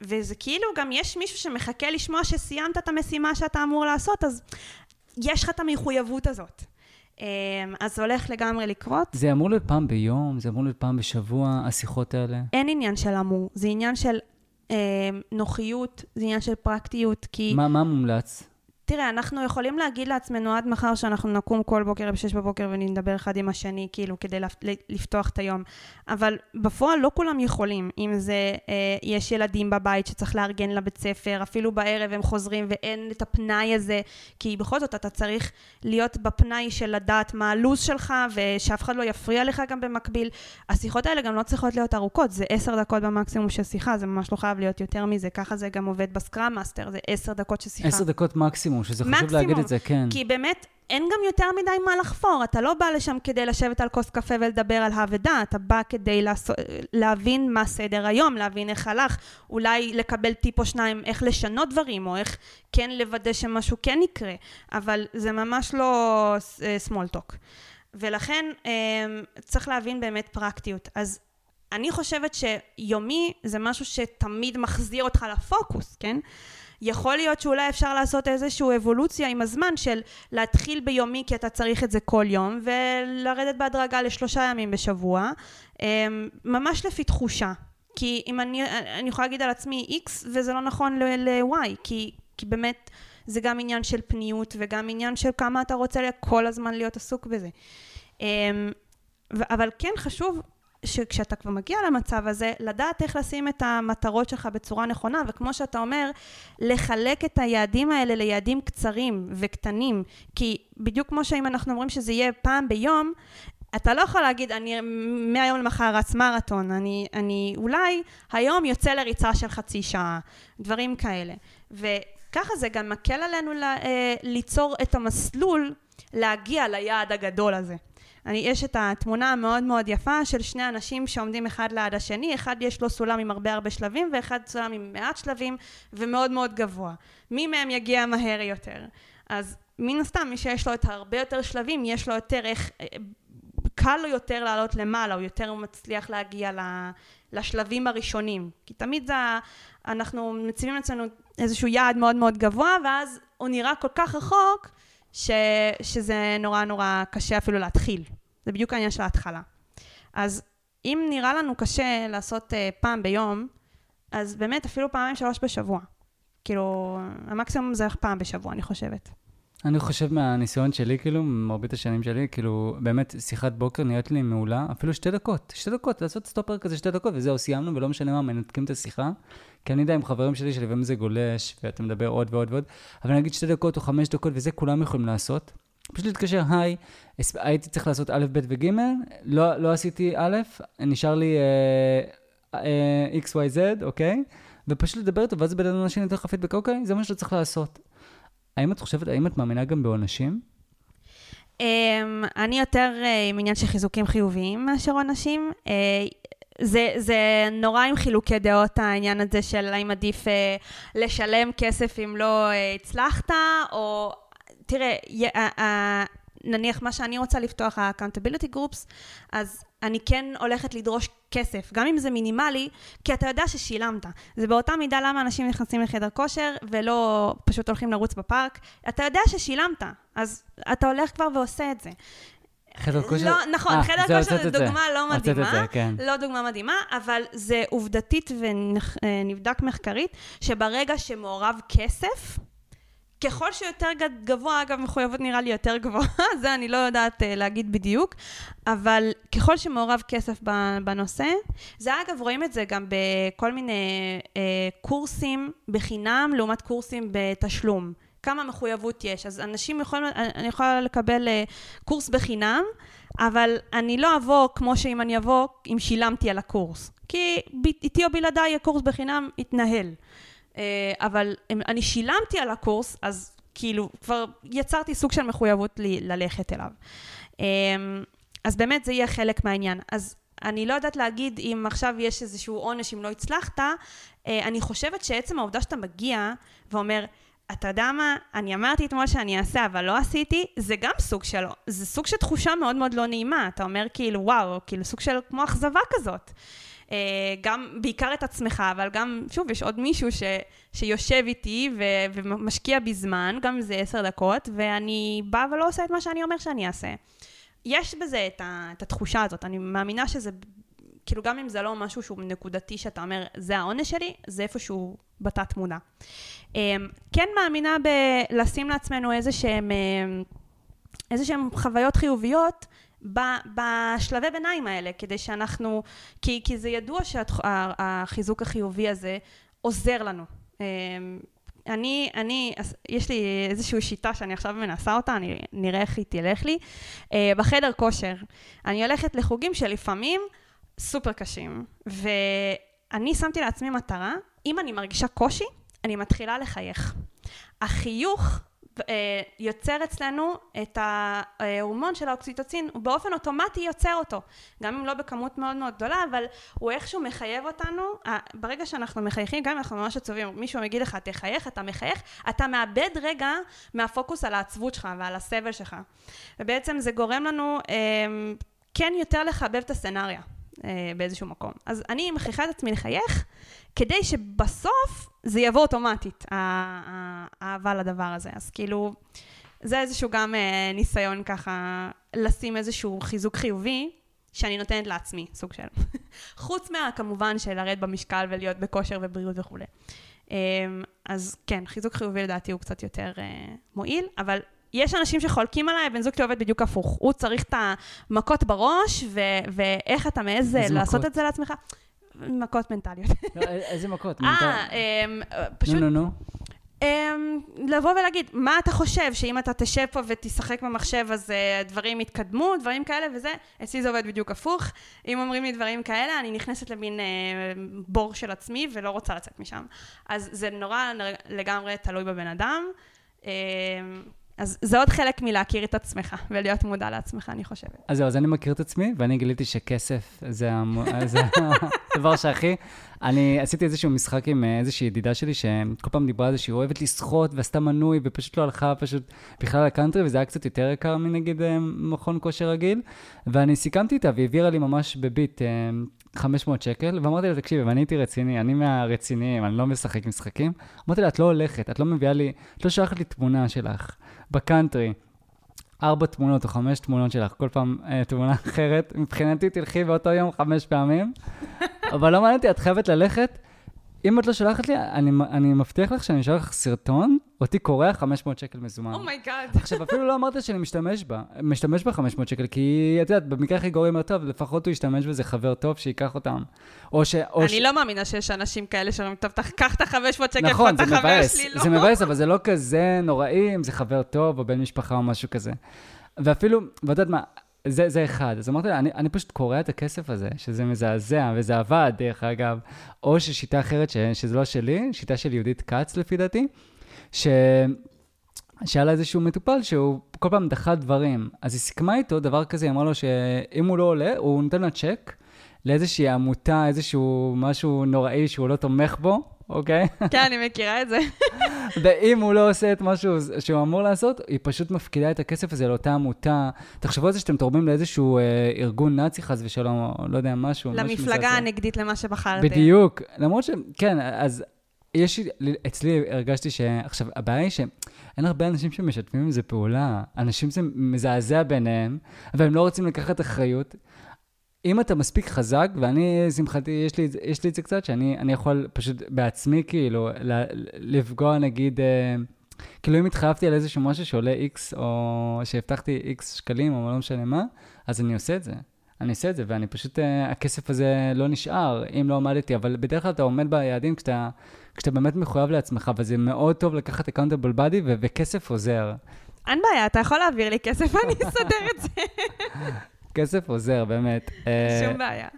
וזה כאילו גם יש מישהו שמחכה לשמוע שסיימת את המשימה שאתה אמור לעשות, אז יש לך את המחויבות הזאת. Um, אז זה הולך לגמרי לקרות. זה אמור להיות פעם ביום? זה אמור להיות פעם בשבוע, השיחות האלה? אין עניין של אמור, זה עניין של אה, נוחיות, זה עניין של פרקטיות, כי... מה, מה מומלץ? תראה, אנחנו יכולים להגיד לעצמנו עד מחר שאנחנו נקום כל בוקר ב-6 בבוקר ונדבר אחד עם השני, כאילו, כדי לפתוח את היום. אבל בפועל לא כולם יכולים. אם זה, אה, יש ילדים בבית שצריך לארגן לבית ספר, אפילו בערב הם חוזרים ואין את הפנאי הזה, כי בכל זאת אתה צריך להיות בפנאי של לדעת מה הלו"ז שלך, ושאף אחד לא יפריע לך גם במקביל. השיחות האלה גם לא צריכות להיות ארוכות, זה עשר דקות במקסימום של שיחה, זה ממש לא חייב להיות יותר מזה. ככה זה גם עובד ב Scrum Master, זה עשר דקות של שיחה. עשר דקות מקסימום. מקסימום, שזה חשוב מקסימום, להגיד את זה, כן. כי באמת, אין גם יותר מדי מה לחפור. אתה לא בא לשם כדי לשבת על כוס קפה ולדבר על הא ודא, אתה בא כדי לעשות, להבין מה סדר היום, להבין איך הלך, אולי לקבל טיפ או שניים איך לשנות דברים, או איך כן לוודא שמשהו כן יקרה, אבל זה ממש לא אה, small talk. ולכן אה, צריך להבין באמת פרקטיות. אז אני חושבת שיומי זה משהו שתמיד מחזיר אותך לפוקוס, כן? יכול להיות שאולי אפשר לעשות איזושהי אבולוציה עם הזמן של להתחיל ביומי כי אתה צריך את זה כל יום ולרדת בהדרגה לשלושה ימים בשבוע, אמ, ממש לפי תחושה. כי אם אני, אני יכולה להגיד על עצמי X וזה לא נכון ל-Y, כי, כי באמת זה גם עניין של פניות וגם עניין של כמה אתה רוצה כל הזמן להיות עסוק בזה. אמ, אבל כן חשוב שכשאתה כבר מגיע למצב הזה, לדעת איך לשים את המטרות שלך בצורה נכונה, וכמו שאתה אומר, לחלק את היעדים האלה ליעדים קצרים וקטנים, כי בדיוק כמו שאם אנחנו אומרים שזה יהיה פעם ביום, אתה לא יכול להגיד, אני מהיום למחר רץ מרתון, אני, אני אולי היום יוצא לריצה של חצי שעה, דברים כאלה. וככה זה גם מקל עלינו ל, אה, ליצור את המסלול להגיע ליעד הגדול הזה. אני, יש את התמונה המאוד מאוד יפה של שני אנשים שעומדים אחד ליד השני, אחד יש לו סולם עם הרבה הרבה שלבים ואחד סולם עם מעט שלבים ומאוד מאוד גבוה. מי מהם יגיע מהר יותר? אז מן הסתם מי שיש לו את הרבה יותר שלבים יש לו יותר איך, קל לו יותר לעלות למעלה, הוא יותר מצליח להגיע לשלבים הראשונים. כי תמיד זה, אנחנו מציבים אצלנו איזשהו יעד מאוד מאוד גבוה ואז הוא נראה כל כך רחוק ש, שזה נורא נורא קשה אפילו להתחיל. זה בדיוק העניין של ההתחלה. אז אם נראה לנו קשה לעשות uh, פעם ביום, אז באמת אפילו פעמיים שלוש בשבוע. כאילו, המקסימום זה פעם בשבוע, אני חושבת. אני חושב מהניסיון שלי, כאילו, מרבית השנים שלי, כאילו, באמת, שיחת בוקר נראית לי מעולה, אפילו שתי דקות. שתי דקות, לעשות סטופר כזה שתי דקות, וזהו, סיימנו, ולא משנה מה, מנתקים את השיחה. כי אני יודע עם חברים שלי שלפעמים זה גולש, ואתה מדבר עוד ועוד ועוד, אבל נגיד שתי דקות או חמש דקות, וזה כולם יכולים לעשות. פשוט להתקשר, היי, הייתי צריך לעשות א', ב' וג', לא, לא עשיתי א', נשאר לי uh, uh, x, y, z, אוקיי? ופשוט לדבר איתו, ואז בן אדם השני יותר לך פידבק, אוקיי, זה מה שאתה צריך לעשות. האם את חושבת, האם את מאמינה גם בעונשים? Um, אני יותר uh, עם עניין של חיזוקים חיוביים מאשר עונשים. Uh, זה, זה נורא עם חילוקי דעות העניין הזה של האם עדיף uh, לשלם כסף אם לא uh, הצלחת, או תראה, נניח מה שאני רוצה לפתוח, ה-accountability groups, אז אני כן הולכת לדרוש כסף, גם אם זה מינימלי, כי אתה יודע ששילמת. זה באותה מידה למה אנשים נכנסים לחדר כושר ולא פשוט הולכים לרוץ בפארק. אתה יודע ששילמת, אז אתה הולך כבר ועושה את זה. חדר כושר? לא, נכון, 아, אה, חדר כושר זה דוגמה זה. לא מדהימה, זה, כן. לא דוגמה מדהימה, אבל זה עובדתית ונבדק מחקרית, שברגע שמעורב כסף, ככל שיותר גבוה, אגב, מחויבות נראה לי יותר גבוהה, <laughs> זה אני לא יודעת uh, להגיד בדיוק, אבל ככל שמעורב כסף בנושא, זה אגב, רואים את זה גם בכל מיני uh, קורסים בחינם, לעומת קורסים בתשלום. כמה מחויבות יש. אז אנשים יכולים, אני יכולה לקבל uh, קורס בחינם, אבל אני לא אבוא כמו שאם אני אבוא אם שילמתי על הקורס. כי איתי או בלעדיי הקורס בחינם יתנהל. אה, אבל אני שילמתי על הקורס, אז כאילו כבר יצרתי סוג של מחויבות לי ללכת אליו. אה, אז באמת זה יהיה חלק מהעניין. אז אני לא יודעת להגיד אם עכשיו יש איזשהו עונש אם לא הצלחת, אה, אני חושבת שעצם העובדה שאתה מגיע ואומר, אתה יודע מה, אני אמרתי אתמול שאני אעשה, אבל לא עשיתי, זה גם סוג של, זה סוג של תחושה מאוד מאוד לא נעימה. אתה אומר כאילו, וואו, כאילו סוג של כמו אכזבה כזאת. אה, גם, בעיקר את עצמך, אבל גם, שוב, יש עוד מישהו ש, שיושב איתי ו, ומשקיע בי זמן, גם אם זה עשר דקות, ואני באה ולא עושה את מה שאני אומר שאני אעשה. יש בזה את, ה, את התחושה הזאת, אני מאמינה שזה, כאילו גם אם זה לא משהו שהוא נקודתי, שאתה אומר, זה העונש שלי, זה איפשהו בתת מודע. אה, כן מאמינה בלשים לעצמנו איזה שהם, אה, איזה שהם חוויות חיוביות, בשלבי ביניים האלה, כדי שאנחנו, כי, כי זה ידוע שהחיזוק החיובי הזה עוזר לנו. אמ, אני, אני, יש לי איזושהי שיטה שאני עכשיו מנסה אותה, אני נראה איך היא תלך לי. אה, בחדר כושר, אני הולכת לחוגים שלפעמים סופר קשים, ואני שמתי לעצמי מטרה, אם אני מרגישה קושי, אני מתחילה לחייך. החיוך יוצר אצלנו את ההורמון של האוקסיטוצין, הוא באופן אוטומטי יוצר אותו, גם אם לא בכמות מאוד מאוד גדולה, אבל הוא איכשהו מחייב אותנו, ברגע שאנחנו מחייכים, גם אם אנחנו ממש עצובים, מישהו מגיד לך תחייך, אתה מחייך, אתה מאבד רגע מהפוקוס על העצבות שלך ועל הסבל שלך, ובעצם זה גורם לנו אה, כן יותר לחבב את הסצנריה. אה, באיזשהו מקום. אז אני מכריחה את עצמי לחייך, כדי שבסוף זה יבוא אוטומטית, האהבה לדבר הזה. אז כאילו, זה איזשהו גם אה, ניסיון ככה לשים איזשהו חיזוק חיובי. שאני נותנת לעצמי, סוג של. <laughs> חוץ מה, כמובן, של לרדת במשקל ולהיות בכושר ובריאות וכולי. אה, אז כן, חיזוק חיובי לדעתי הוא קצת יותר מועיל, אבל יש אנשים שחולקים עליי, בן זוג שלי עובד בדיוק הפוך. הוא צריך את המכות בראש, ו- ואיך אתה מעז לעשות מכות? את זה לעצמך. מכות מנטליות. לא, איזה מכות? אה, אמ, פשוט... נו, נו, נו. אמ, לבוא ולהגיד, מה אתה חושב, שאם אתה תשב פה ותשחק במחשב אז uh, דברים יתקדמו, דברים כאלה וזה, אצלי זה עובד בדיוק הפוך. אם אומרים לי דברים כאלה, אני נכנסת למין uh, בור של עצמי ולא רוצה לצאת משם. אז זה נורא לגמרי תלוי בבן אדם. Uh, אז זה עוד חלק מלהכיר את עצמך ולהיות מודע לעצמך, אני חושבת. אז זהו, אז אני מכיר את עצמי, ואני גיליתי שכסף <laughs> זה, הדבר שהכי... אני עשיתי איזשהו משחק עם אה, איזושהי ידידה שלי, שכל פעם דיברה על זה שהיא אוהבת לשחות ועשתה מנוי, ופשוט לא הלכה פשוט בכלל לקאנטרי, וזה היה קצת יותר יקר מנגיד אה, מכון כושר רגיל. ואני סיכמתי איתה, והיא העבירה לי ממש בביט 500 אה, שקל, ואמרתי לה, תקשיבי, ואני הייתי רציני, אני מהרציניים, אני לא משחק משחקים. אמרתי לה, את לא הולכת, את לא מביאה לי, את לא שולחת לי תמונה שלך בקאנטרי. ארבע תמונות או חמש תמונות שלך, כל פעם אה, תמונה אחרת. מבחינתי תלכי באותו יום חמש פעמים, <laughs> אבל לא מעניין אותי, את חייבת ללכת. אם את לא שולחת לי, אני, אני מבטיח לך שאני אשלח לך סרטון, אותי קורע 500 שקל מזומן. Oh my God. Oh עכשיו, אפילו לא אמרת שאני משתמש בה, משתמש בה 500 שקל, כי את יודעת, במקרה הכי גרוע טוב, לפחות הוא ישתמש בזה חבר טוב שייקח אותם. או ש... או אני ש... לא מאמינה שיש אנשים כאלה שאומרים, טוב, קח את ה-500 שקל, נכון, זה מבאס, שלי, לא. זה מבאס, אבל זה לא כזה נוראי אם זה חבר טוב או בן משפחה או משהו כזה. ואפילו, ואת יודעת מה, זה, זה אחד. אז אמרתי לה, אני, אני פשוט קורע את הכסף הזה, שזה מזעזע, וזה עבד, דרך אגב. או ששיטה אחרת, ש, שזה לא שלי, שיטה של יהודית כץ, לפי דעתי, ש... שהיה לה איזשהו מטופל שהוא כל פעם דחה דברים. אז היא סיכמה איתו דבר כזה, היא אמרה לו שאם הוא לא עולה, הוא נותן לה צ'ק לאיזושהי עמותה, איזשהו משהו נוראי שהוא לא תומך בו, אוקיי? כן, אני מכירה את זה. ואם הוא לא עושה את מה שהוא, שהוא אמור לעשות, היא פשוט מפקידה את הכסף הזה לאותה עמותה. תחשבו על זה שאתם תורמים לאיזשהו אה, ארגון נאצי, חס ושלום, או לא יודע, משהו. למפלגה הנגדית למה שבחרתם. בדיוק. למרות ש... כן, אז יש, אצלי הרגשתי ש... עכשיו, הבעיה היא שאין הרבה אנשים שמשתפים עם זה פעולה. אנשים זה מזעזע ביניהם, אבל הם לא רוצים לקחת אחריות. אם אתה מספיק חזק, ואני, שמחתי, יש לי, יש לי את זה קצת, שאני יכול פשוט בעצמי, כאילו, לפגוע, נגיד, אה, כאילו אם התחייבתי על איזשהו משהו שעולה X, או שהבטחתי X שקלים, או לא משנה מה, אז אני עושה את זה. אני אעשה את זה, ואני פשוט, uh, הכסף הזה לא נשאר, אם לא עמדתי, אבל בדרך כלל אתה עומד ביעדים כשאתה, כשאתה באמת מחויב לעצמך, וזה מאוד טוב לקחת accountable ו- וכסף עוזר. אין בעיה, אתה יכול להעביר לי כסף, <laughs> אני אסדר את זה. כסף עוזר, באמת. אה, שום בעיה.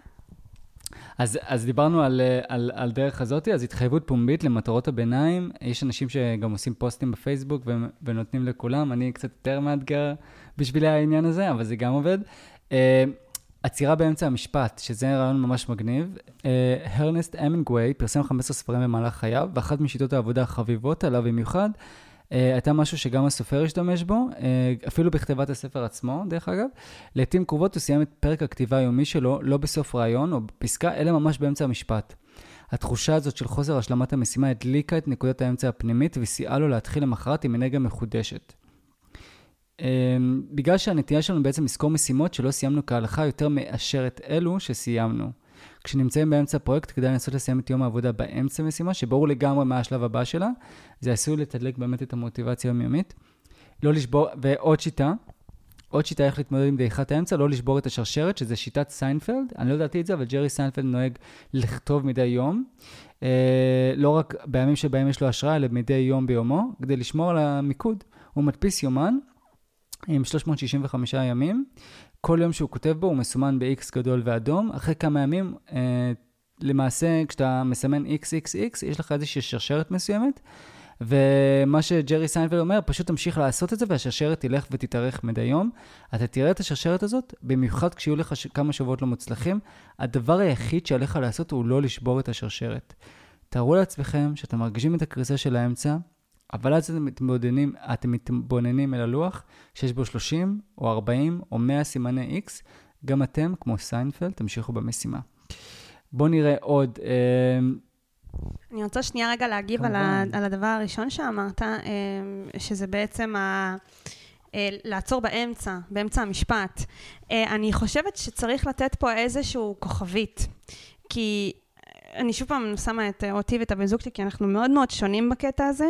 אז, אז דיברנו על, אה, על, על דרך הזאת, אז התחייבות פומבית למטרות הביניים. יש אנשים שגם עושים פוסטים בפייסבוק ו, ונותנים לכולם, אני קצת יותר מאתגר בשביל העניין הזה, אבל זה גם עובד. Uh, עצירה באמצע המשפט, שזה רעיון ממש מגניב. Uh, הרנסט אמינגווי פרסם 15 ספרים במהלך חייו, ואחת משיטות העבודה החביבות עליו במיוחד, הייתה משהו שגם הסופר השתמש בו, uh, אפילו בכתיבת הספר עצמו, דרך אגב. לעתים קרובות הוא סיים את פרק הכתיבה היומי שלו, לא בסוף רעיון או בפסקה, אלא ממש באמצע המשפט. התחושה הזאת של חוסר השלמת המשימה הדליקה את נקודת האמצע הפנימית וסייעה לו להתחיל למחרת עם אנרגיה מחודשת. Um, בגלל שהנטייה שלנו בעצם לזכור משימות שלא סיימנו כהלכה יותר מאשר את אלו שסיימנו. כשנמצאים באמצע הפרויקט, כדאי לנסות לסיים את יום העבודה באמצע משימה, שברור לגמרי מה השלב הבא שלה. זה עשוי לתדלק באמת את המוטיבציה היומיומית. לא לשבור, ועוד שיטה, עוד שיטה איך להתמודד עם דעיכת האמצע, לא לשבור את השרשרת, שזה שיטת סיינפלד. אני לא ידעתי את זה, אבל ג'רי סיינפלד נוהג לכתוב מדי יום. אה, לא רק בימים שבהם יש לו השראה, אלא מדי יום ביומו, כדי לשמור על המיקוד. הוא מדפיס יומן עם 365 ימים. כל יום שהוא כותב בו הוא מסומן ב-X גדול ואדום. אחרי כמה ימים, אה, למעשה, כשאתה מסמן XXX, יש לך איזושהי שרשרת מסוימת. ומה שג'רי סיינפלד אומר, פשוט תמשיך לעשות את זה והשרשרת תלך ותתארך מדי יום. אתה תראה את השרשרת הזאת, במיוחד כשיהיו לך ש... כמה שבועות לא מוצלחים, הדבר היחיד שעליך לעשות הוא לא לשבור את השרשרת. תארו לעצמכם שאתם מרגישים את הקריסה של האמצע, אבל אז אתם מתבוננים, אתם מתבוננים אל הלוח שיש בו 30 או 40 או 100 סימני X, גם אתם, כמו סיינפלד, תמשיכו במשימה. בואו נראה עוד. אה, אני רוצה שנייה רגע להגיב על, ה, על הדבר הראשון שאמרת, אה, שזה בעצם ה... אה, לעצור באמצע, באמצע המשפט. אני חושבת שצריך לתת פה איזשהו כוכבית, כי אני שוב פעם שמה את אותי ואת הבן זוג שלי, כי אנחנו מאוד מאוד שונים בקטע הזה.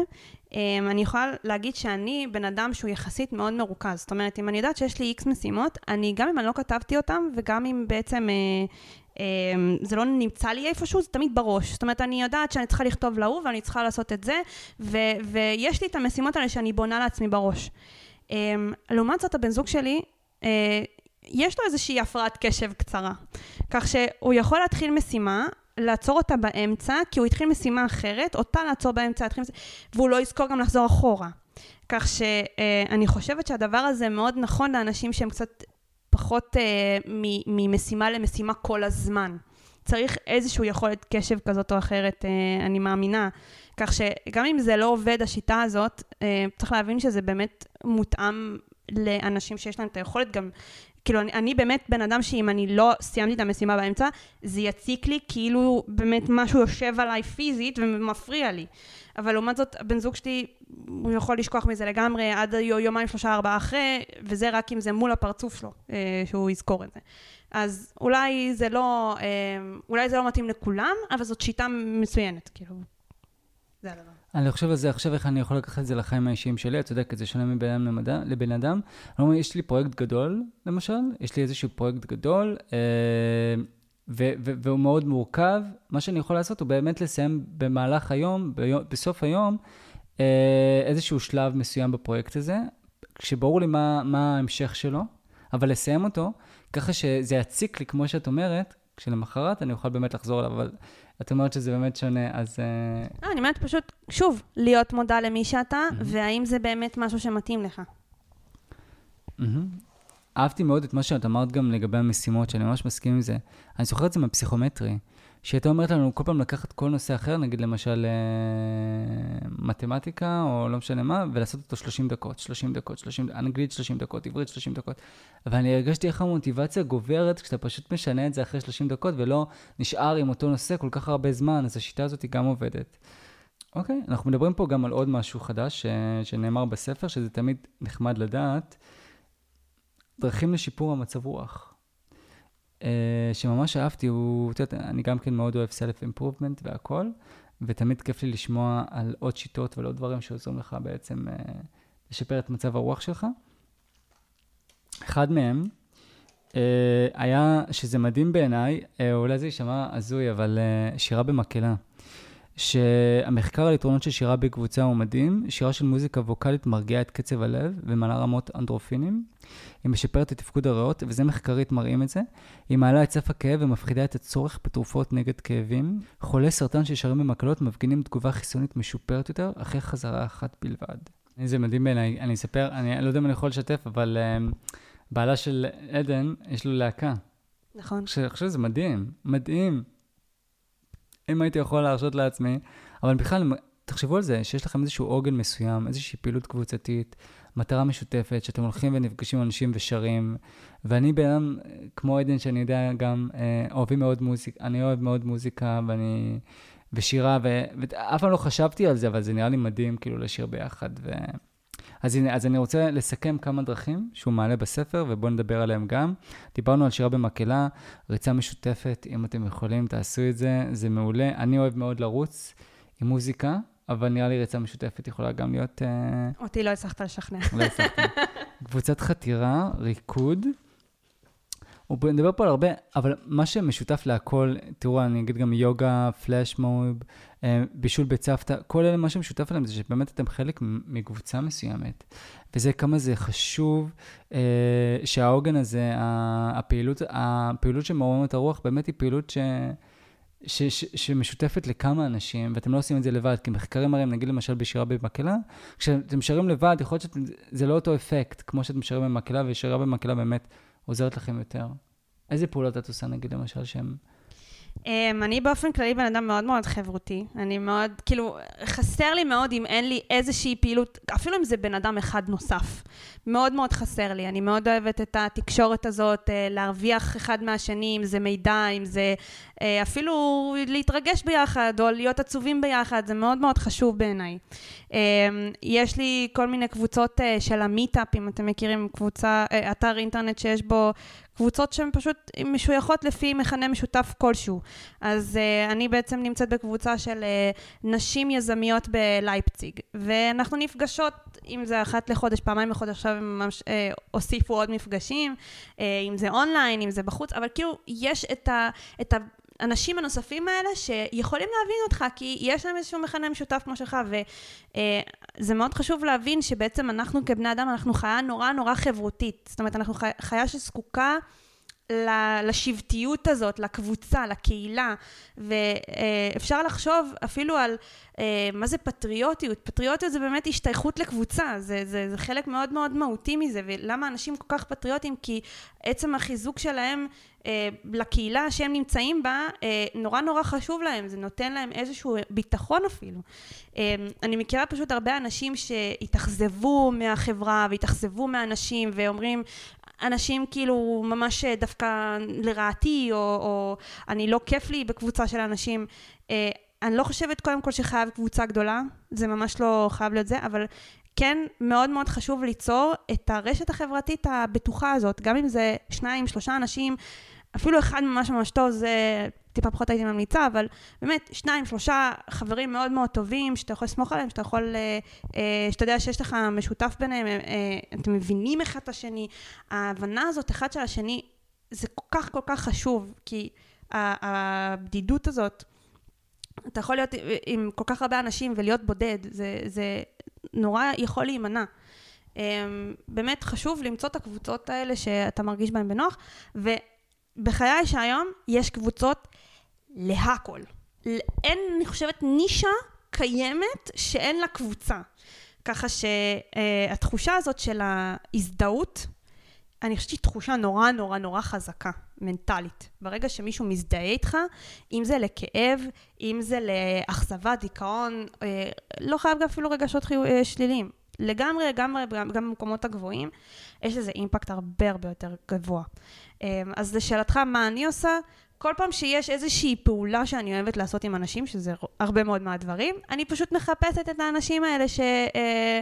אני יכולה להגיד שאני בן אדם שהוא יחסית מאוד מרוכז. זאת אומרת, אם אני יודעת שיש לי איקס משימות, אני, גם אם אני לא כתבתי אותם, וגם אם בעצם אמ, זה לא נמצא לי איפשהו, זה תמיד בראש. זאת אומרת, אני יודעת שאני צריכה לכתוב להוא ואני צריכה לעשות את זה, ו- ויש לי את המשימות האלה שאני בונה לעצמי בראש. אמ, לעומת זאת, הבן זוג שלי, אה, יש לו איזושהי הפרעת קשב קצרה. כך שהוא יכול להתחיל משימה, לעצור אותה באמצע, כי הוא התחיל משימה אחרת, אותה לעצור באמצע, משימה, והוא לא יזכור גם לחזור אחורה. כך שאני אה, חושבת שהדבר הזה מאוד נכון לאנשים שהם קצת פחות אה, ממשימה למשימה כל הזמן. צריך איזושהי יכולת קשב כזאת או אחרת, אה, אני מאמינה. כך שגם אם זה לא עובד, השיטה הזאת, צריך להבין שזה באמת מותאם לאנשים שיש להם את היכולת גם... כאילו, אני, אני באמת בן אדם שאם אני לא סיימתי את המשימה באמצע, זה יציק לי כאילו באמת משהו יושב עליי פיזית ומפריע לי. אבל לעומת זאת, הבן זוג שלי, הוא יכול לשכוח מזה לגמרי עד יומיים, שלושה, ארבעה אחרי, וזה רק אם זה מול הפרצוף שלו, אה, שהוא יזכור את זה. אז אולי זה לא, אה, אולי זה לא מתאים לכולם, אבל זאת שיטה מצוינת, כאילו. זה הדבר. אני חושב על זה עכשיו, איך אני יכול לקחת את זה לחיים האישיים שלי, אתה יודע, כי זה שונה מבן אדם למדע, לבן אדם. אני אומר, יש לי פרויקט גדול, למשל, יש לי איזשהו פרויקט גדול, אה, ו- ו- והוא מאוד מורכב. מה שאני יכול לעשות הוא באמת לסיים במהלך היום, ביום, בסוף היום, אה, איזשהו שלב מסוים בפרויקט הזה, כשברור לי מה, מה ההמשך שלו, אבל לסיים אותו, ככה שזה יציק לי, כמו שאת אומרת, כשלמחרת אני אוכל באמת לחזור אליו, אבל את אומרת שזה באמת שונה, אז... אה, לא, אני אומרת פשוט, שוב, להיות מודע למי שאתה. והאם זה באמת משהו שמתאים לך. אהבתי מאוד את מה שאת אמרת גם לגבי המשימות, שאני ממש מסכים עם זה. אני זוכר את זה מהפסיכומטרי, שהייתה אומרת לנו כל פעם לקחת כל נושא אחר, נגיד למשל אה, מתמטיקה, או לא משנה מה, ולעשות אותו 30 דקות, 30 דקות, 30, אנגלית 30 דקות, עברית 30 דקות. ואני הרגשתי איך המוטיבציה גוברת כשאתה פשוט משנה את זה אחרי 30 דקות, ולא נשאר עם אותו נושא כל כך הרבה זמן, אז השיטה הזאת היא גם עובדת. אוקיי, אנחנו מדברים פה גם על עוד משהו חדש ש... שנאמר בספר, שזה תמיד נחמד לדעת. דרכים לשיפור המצב רוח. Uh, שממש אהבתי, הוא, את יודעת, אני גם כן מאוד אוהב סלף אימפרובמנט והכל, ותמיד כיף לי לשמוע על עוד שיטות ועל עוד דברים שעוזרים לך בעצם לשפר את מצב הרוח שלך. אחד מהם אה, היה, שזה מדהים בעיניי, אה, אולי זה יישמע הזוי, אבל אה, שירה במקהלה. שהמחקר על יתרונות של שירה בקבוצה הוא מדהים, שירה של מוזיקה ווקאלית מרגיעה את קצב הלב ומעלה רמות אנדרופינים. היא משפרת את תפקוד הריאות, וזה מחקרית מראים את זה. היא מעלה את סף הכאב ומפחידה את הצורך בתרופות נגד כאבים. חולי סרטן ששרים במקהלות מפגינים תגובה חיסונית משופרת יותר, אחרי חזרה אחת בלבד. זה מדהים בעיניי, אני אספר, אני לא יודע אם אני יכול לשתף, אבל uh, בעלה של עדן, יש לו להקה. נכון. אני חושב שזה מדהים, מדהים. אם הייתי יכול להרשות לעצמי, אבל בכלל, תחשבו על זה, שיש לכם איזשהו עוגן מסוים, איזושהי פעילות קבוצתית, מטרה משותפת, שאתם הולכים ונפגשים עם אנשים ושרים, ואני בן אדם, כמו עדן, שאני יודע גם, אה, אוהבים מאוד מוזיקה, אני אוהב מאוד מוזיקה, ואני... ושירה. ואף פעם לא חשבתי על זה, אבל זה נראה לי מדהים, כאילו, לשיר ביחד. ו... אז הנה, אז אני רוצה לסכם כמה דרכים שהוא מעלה בספר, ובואו נדבר עליהם גם. דיברנו על שירה במקהלה, ריצה משותפת, אם אתם יכולים, תעשו את זה, זה מעולה. אני אוהב מאוד לרוץ עם מוזיקה, אבל נראה לי ריצה משותפת יכולה גם להיות... Uh... אותי לא הצלחת לשכנע. לא הצלחת. <laughs> קבוצת חתירה, ריקוד. הוא נדבר פה על הרבה, אבל מה שמשותף להכל, תראו, אני אגיד גם יוגה, פלאש מוב, אה, בישול בצוותא, כל אלה, מה שמשותף להם זה שבאמת אתם חלק מקבוצה מסוימת. וזה כמה זה חשוב אה, שהעוגן הזה, הפעילות, הפעילות שמעוררת הרוח, באמת היא פעילות ש... ש, ש, שמשותפת לכמה אנשים, ואתם לא עושים את זה לבד, כי מחקרים מראים, נגיד למשל בשירה במקהלה, כשאתם שרים לבד, יכול להיות שזה לא אותו אפקט, כמו שאתם שרים במקהלה, ושירה במקהלה באמת עוזרת לכם יותר. איזה פעולות את עושה, נגיד, למשל, שהן... Um, אני באופן כללי בן אדם מאוד מאוד חברותי. אני מאוד, כאילו, חסר לי מאוד אם אין לי איזושהי פעילות, אפילו אם זה בן אדם אחד נוסף. מאוד מאוד חסר לי. אני מאוד אוהבת את התקשורת הזאת, uh, להרוויח אחד מהשני, אם זה מידע, אם זה uh, אפילו להתרגש ביחד, או להיות עצובים ביחד, זה מאוד מאוד חשוב בעיניי. Um, יש לי כל מיני קבוצות uh, של המיטאפ, אם אתם מכירים, קבוצה, אתר אינטרנט שיש בו קבוצות שהן פשוט משויכות לפי מכנה משותף כלשהו. אז uh, אני בעצם נמצאת בקבוצה של uh, נשים יזמיות בלייפציג, ואנחנו נפגשות, אם זה אחת לחודש, פעמיים לחודש, עכשיו הם ממש uh, הוסיפו עוד מפגשים, uh, אם זה אונליין, אם זה בחוץ, אבל כאילו יש את ה... את ה האנשים הנוספים האלה שיכולים להבין אותך, כי יש להם איזשהו מכנה משותף כמו שלך, וזה מאוד חשוב להבין שבעצם אנחנו כבני אדם, אנחנו חיה נורא נורא חברותית. זאת אומרת, אנחנו חיה שזקוקה לשבטיות הזאת, לקבוצה, לקהילה, ואפשר לחשוב אפילו על אה, מה זה פטריוטיות. פטריוטיות זה באמת השתייכות לקבוצה, זה, זה, זה חלק מאוד מאוד מהותי מזה, ולמה אנשים כל כך פטריוטים? כי עצם החיזוק שלהם אה, לקהילה שהם נמצאים בה, אה, נורא נורא חשוב להם, זה נותן להם איזשהו ביטחון אפילו. אני מכירה פשוט הרבה אנשים שהתאכזבו מהחברה והתאכזבו מהאנשים ואומרים, אנשים כאילו ממש דווקא לרעתי, או, או אני לא כיף לי בקבוצה של אנשים. אה, אני לא חושבת קודם כל שחייב קבוצה גדולה, זה ממש לא חייב להיות זה, אבל כן מאוד מאוד חשוב ליצור את הרשת החברתית הבטוחה הזאת, גם אם זה שניים, שלושה אנשים, אפילו אחד ממש ממש טוב, זה טיפה פחות הייתי ממליצה, אבל באמת, שניים, שלושה חברים מאוד מאוד טובים, שאתה יכול לסמוך עליהם, שאתה יכול, אה, אה, שאתה יודע שיש לך משותף ביניהם, אה, אתם מבינים אחד את השני. ההבנה הזאת, אחד של השני, זה כל כך כל כך חשוב, כי הבדידות הזאת, אתה יכול להיות עם כל כך הרבה אנשים ולהיות בודד, זה, זה נורא יכול להימנע. באמת חשוב למצוא את הקבוצות האלה שאתה מרגיש בהן בנוח, ובחיי שהיום יש קבוצות להכל. אין, אני חושבת, נישה קיימת שאין לה קבוצה. ככה שהתחושה הזאת של ההזדהות, אני חושבת שהיא תחושה נורא נורא נורא חזקה, מנטלית. ברגע שמישהו מזדהה איתך, אם זה לכאב, אם זה לאכזבה, דיכאון, אה, לא חייב גם אפילו רגשות אה, שליליים. לגמרי, לגמרי, גם במקומות הגבוהים, יש לזה אימפקט הרבה הרבה יותר גבוה. אה, אז לשאלתך, מה אני עושה? כל פעם שיש איזושהי פעולה שאני אוהבת לעשות עם אנשים, שזה הרבה מאוד מהדברים, אני פשוט מחפשת את האנשים האלה ש, אה,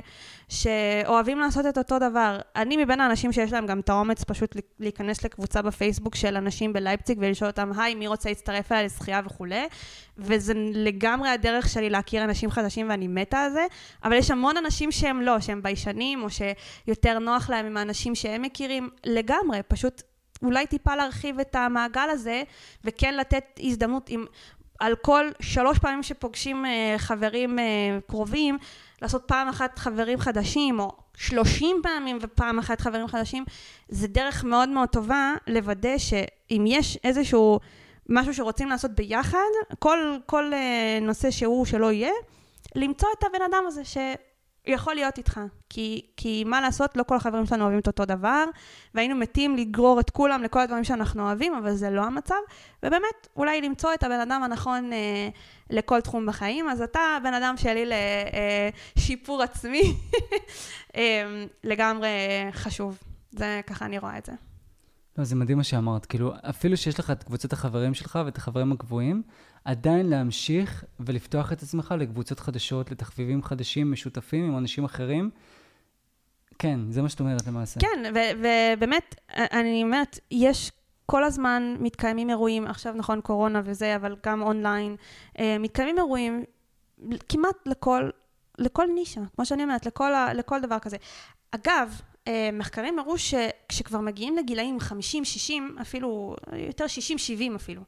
שאוהבים לעשות את אותו דבר. אני מבין האנשים שיש להם גם את האומץ פשוט להיכנס לקבוצה בפייסבוק של אנשים בלייפציג ולשאול אותם, היי, מי רוצה להצטרף אליי לשחייה? וכולי, וזה לגמרי הדרך שלי להכיר אנשים חדשים ואני מתה על זה, אבל יש המון אנשים שהם לא, שהם ביישנים, או שיותר נוח להם עם האנשים שהם מכירים, לגמרי, פשוט אולי טיפה להרחיב את המעגל הזה, וכן לתת הזדמנות עם, על כל שלוש פעמים שפוגשים אה, חברים אה, קרובים, לעשות פעם אחת חברים חדשים, או שלושים פעמים ופעם אחת חברים חדשים, זה דרך מאוד מאוד טובה לוודא שאם יש איזשהו משהו שרוצים לעשות ביחד, כל, כל אה, נושא שהוא שלא יהיה, למצוא את הבן אדם הזה ש... יכול להיות איתך, כי, כי מה לעשות, לא כל החברים שלנו אוהבים את אותו דבר, והיינו מתים לגרור את כולם לכל הדברים שאנחנו אוהבים, אבל זה לא המצב, ובאמת, אולי למצוא את הבן אדם הנכון אה, לכל תחום בחיים, אז אתה הבן אדם שלי לשיפור אה, עצמי, <laughs> אה, לגמרי חשוב. זה, ככה אני רואה את זה. לא, זה מדהים מה שאמרת. כאילו, אפילו שיש לך את קבוצת החברים שלך ואת החברים הקבועים, עדיין להמשיך ולפתוח את עצמך לקבוצות חדשות, לתחביבים חדשים, משותפים עם אנשים אחרים. כן, זה מה שאת אומרת למעשה. כן, ובאמת, אני אומרת, יש כל הזמן מתקיימים אירועים, עכשיו נכון קורונה וזה, אבל גם אונליין, אה, מתקיימים אירועים כמעט לכל, לכל נישה, כמו שאני אומרת, לכל, לכל דבר כזה. אגב, אה, מחקרים הראו שכשכבר מגיעים לגילאים 50, 60, אפילו, יותר 60, 70 אפילו,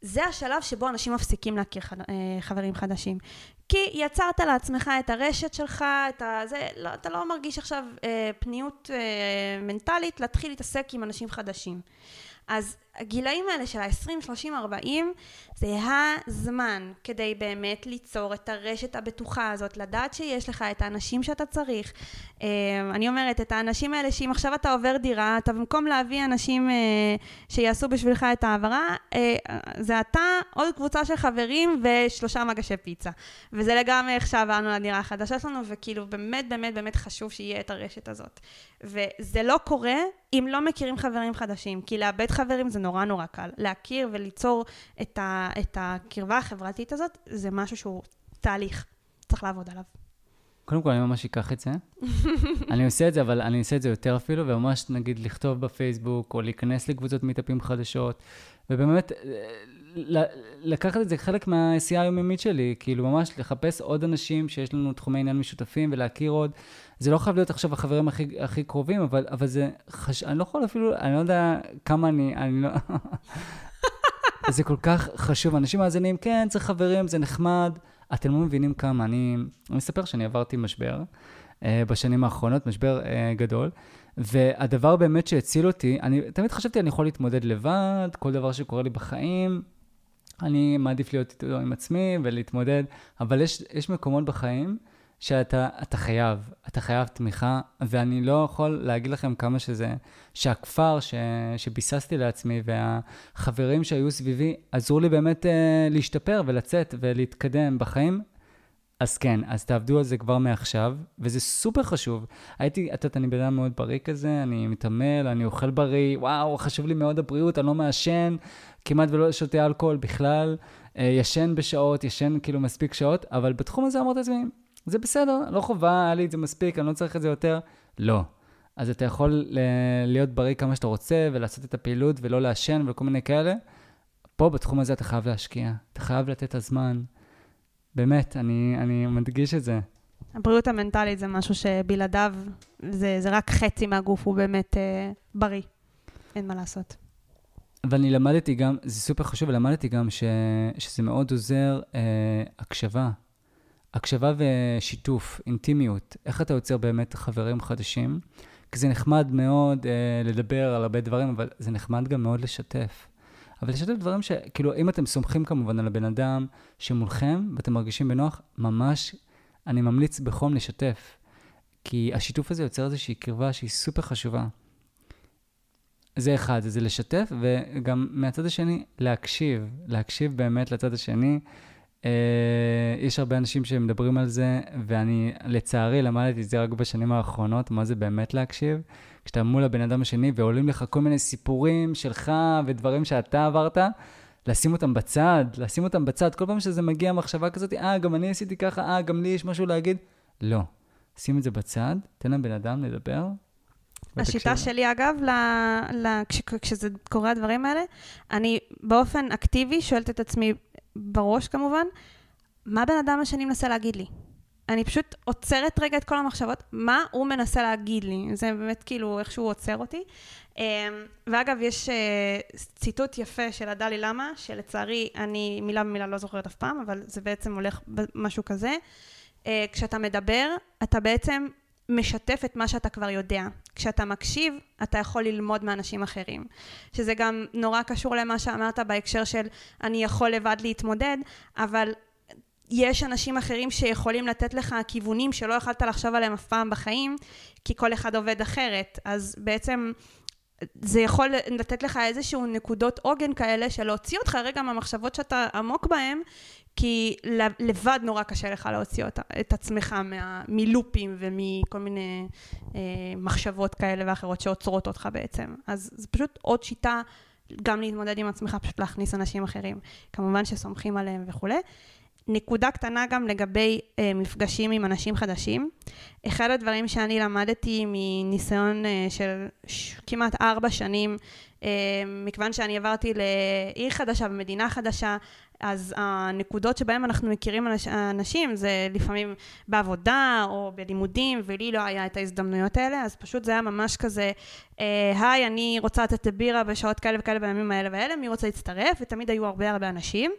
זה השלב שבו אנשים מפסיקים להכיר אה, חברים חדשים. כי יצרת לעצמך את הרשת שלך, את ה... זה, לא, אתה לא מרגיש עכשיו אה, פניות אה, מנטלית להתחיל להתעסק עם אנשים חדשים. אז הגילאים האלה של ה-20, 30, 40 זה הזמן כדי באמת ליצור את הרשת הבטוחה הזאת, לדעת שיש לך את האנשים שאתה צריך. אה, אני אומרת, את האנשים האלה שאם עכשיו אתה עובר דירה, אתה במקום להביא אנשים אה, שיעשו בשבילך את ההעברה, אה, זה אתה, עוד קבוצה של חברים ושלושה מגשי פיצה. וזה לגמרי איך שעברנו לדירה החדשה שלנו, וכאילו באמת באמת באמת חשוב שיהיה את הרשת הזאת. וזה לא קורה אם לא מכירים חברים חדשים, כי לאבד חברים זה נורא נורא קל. להכיר וליצור את, ה, את הקרבה החברתית הזאת, זה משהו שהוא תהליך, צריך לעבוד עליו. קודם כל, אני ממש אקח את זה. <laughs> אני עושה את זה, אבל אני אעשה את זה יותר אפילו, וממש נגיד לכתוב בפייסבוק, או להיכנס לקבוצות מיטאפים חדשות, ובאמת, לקחת את זה חלק מהעשייה היומיומית שלי, כאילו ממש לחפש עוד אנשים שיש לנו תחומי עניין משותפים ולהכיר עוד. זה לא חייב להיות עכשיו החברים הכי, הכי קרובים, אבל, אבל זה חש... אני לא יכול אפילו, אני לא יודע כמה אני, אני לא... <laughs> זה כל כך חשוב. אנשים מאזינים, כן, צריך חברים, זה נחמד. אתם לא מבינים כמה. אני, אני אספר שאני עברתי משבר uh, בשנים האחרונות, משבר uh, גדול, והדבר באמת שהציל אותי, אני תמיד חשבתי, אני יכול להתמודד לבד, כל דבר שקורה לי בחיים, אני מעדיף להיות איתו עם עצמי ולהתמודד, אבל יש, יש מקומות בחיים שאתה חייב, אתה חייב תמיכה, ואני לא יכול להגיד לכם כמה שזה, שהכפר ש, שביססתי לעצמי והחברים שהיו סביבי עזרו לי באמת אה, להשתפר ולצאת ולהתקדם בחיים. אז כן, אז תעבדו על זה כבר מעכשיו, וזה סופר חשוב. הייתי, את יודעת, אני בן אדם מאוד בריא כזה, אני מתעמל, אני אוכל בריא, וואו, חשוב לי מאוד הבריאות, אני לא מעשן, כמעט ולא שותה אלכוהול בכלל, אה, ישן בשעות, ישן כאילו מספיק שעות, אבל בתחום הזה אמרתי לעצמי, זה בסדר, לא חובה, היה לי את זה מספיק, אני לא צריך את זה יותר. לא. אז אתה יכול להיות בריא כמה שאתה רוצה, ולעשות את הפעילות, ולא לעשן, וכל מיני כאלה. פה, בתחום הזה, אתה חייב להשקיע. אתה חייב לתת את הזמן. באמת, אני, אני מדגיש את זה. הבריאות המנטלית זה משהו שבלעדיו, זה, זה רק חצי מהגוף, הוא באמת אה, בריא. אין מה לעשות. ואני למדתי גם, זה סופר חשוב, ולמדתי גם ש, שזה מאוד עוזר אה, הקשבה. הקשבה ושיתוף, אינטימיות, איך אתה יוצר באמת חברים חדשים? כי זה נחמד מאוד אה, לדבר על הרבה דברים, אבל זה נחמד גם מאוד לשתף. אבל לשתף דברים שכאילו, אם אתם סומכים כמובן על הבן אדם שמולכם ואתם מרגישים בנוח, ממש, אני ממליץ בחום לשתף. כי השיתוף הזה יוצר איזושהי קרבה שהיא סופר חשובה. זה אחד, זה לשתף, וגם מהצד השני, להקשיב. להקשיב באמת לצד השני. אה, יש הרבה אנשים שמדברים על זה, ואני לצערי למדתי את זה רק בשנים האחרונות, מה זה באמת להקשיב. כשאתה מול הבן אדם השני ועולים לך כל מיני סיפורים שלך ודברים שאתה עברת, לשים אותם בצד, לשים אותם בצד. כל פעם שזה מגיע מחשבה כזאת, אה, גם אני עשיתי ככה, אה, גם לי יש משהו להגיד. לא. שים את זה בצד, תן לבן אדם לדבר. השיטה שלי, אגב, ל, ל, כש, כשזה קורה הדברים האלה, אני באופן אקטיבי שואלת את עצמי, בראש כמובן, מה בן אדם השני מנסה להגיד לי? אני פשוט עוצרת רגע את כל המחשבות, מה הוא מנסה להגיד לי. זה באמת כאילו איך שהוא עוצר אותי. אמ, ואגב, יש אה, ציטוט יפה של הדלי למה, שלצערי אני מילה במילה לא זוכרת אף פעם, אבל זה בעצם הולך משהו כזה. אה, כשאתה מדבר, אתה בעצם משתף את מה שאתה כבר יודע. כשאתה מקשיב, אתה יכול ללמוד מאנשים אחרים. שזה גם נורא קשור למה שאמרת בהקשר של אני יכול לבד להתמודד, אבל יש אנשים אחרים שיכולים לתת לך כיוונים שלא יכלת לחשוב עליהם אף פעם בחיים, כי כל אחד עובד אחרת. אז בעצם זה יכול לתת לך איזשהו נקודות עוגן כאלה של להוציא אותך רגע מהמחשבות שאתה עמוק בהן, כי לבד נורא קשה לך להוציא אותה, את עצמך מה, מלופים ומכל מיני אה, מחשבות כאלה ואחרות שעוצרות אותך בעצם. אז זה פשוט עוד שיטה גם להתמודד עם עצמך, פשוט להכניס אנשים אחרים. כמובן שסומכים עליהם וכולי. נקודה קטנה גם לגבי אה, מפגשים עם אנשים חדשים. אחד הדברים שאני למדתי מניסיון אה, של ש- כמעט ארבע שנים, אה, מכיוון שאני עברתי לעיר חדשה במדינה חדשה, אז הנקודות שבהן אנחנו מכירים אנשים זה לפעמים בעבודה או בלימודים, ולי לא היה את ההזדמנויות האלה, אז פשוט זה היה ממש כזה, אה, היי, אני רוצה לתת בירה בשעות כאלה וכאלה בימים האלה והאלה, מי רוצה להצטרף? ותמיד היו הרבה הרבה אנשים.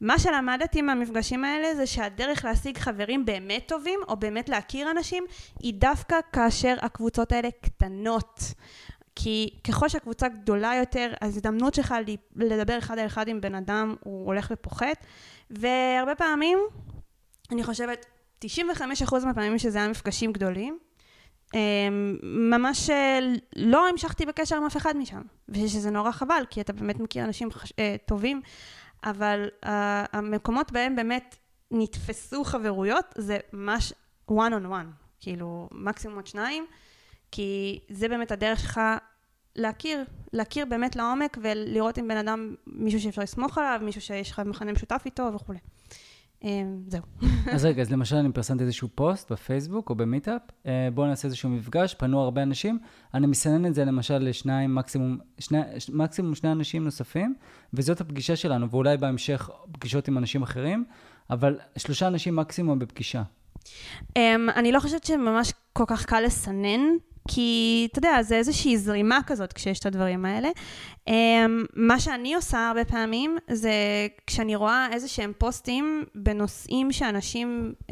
מה שלמדתי מהמפגשים האלה זה שהדרך להשיג חברים באמת טובים, או באמת להכיר אנשים, היא דווקא כאשר הקבוצות האלה קטנות. כי ככל שהקבוצה גדולה יותר, ההזדמנות שלך לדבר אחד על אחד עם בן אדם הוא הולך ופוחת, והרבה פעמים, אני חושבת, 95% מהפעמים שזה היה מפגשים גדולים, אמ, ממש אה, לא המשכתי בקשר עם אף אחד משם, ושזה נורא חבל, כי אתה באמת מכיר אנשים אה, טובים, אבל המקומות בהם באמת נתפסו חברויות זה ממש one on one, כאילו מקסימום עוד שניים. כי זה באמת הדרך שלך להכיר, להכיר באמת לעומק ולראות אם בן אדם, מישהו שאפשר לסמוך עליו, מישהו שיש לך מכנה משותף איתו וכולי. אמ, זהו. <laughs> אז רגע, אז למשל אני פרסמתי איזשהו פוסט בפייסבוק או במיטאפ, אה, בואו נעשה איזשהו מפגש, פנו הרבה אנשים, אני מסנן את זה למשל לשניים, מקסימום שני, מקסימום שני אנשים נוספים, וזאת הפגישה שלנו, ואולי בהמשך פגישות עם אנשים אחרים, אבל שלושה אנשים מקסימום בפגישה. Um, אני לא חושבת שממש כל כך קל לסנן כי, אתה יודע, זה איזושהי זרימה כזאת כשיש את הדברים האלה. Um, מה שאני עושה הרבה פעמים, זה כשאני רואה איזה שהם פוסטים בנושאים שאנשים, um,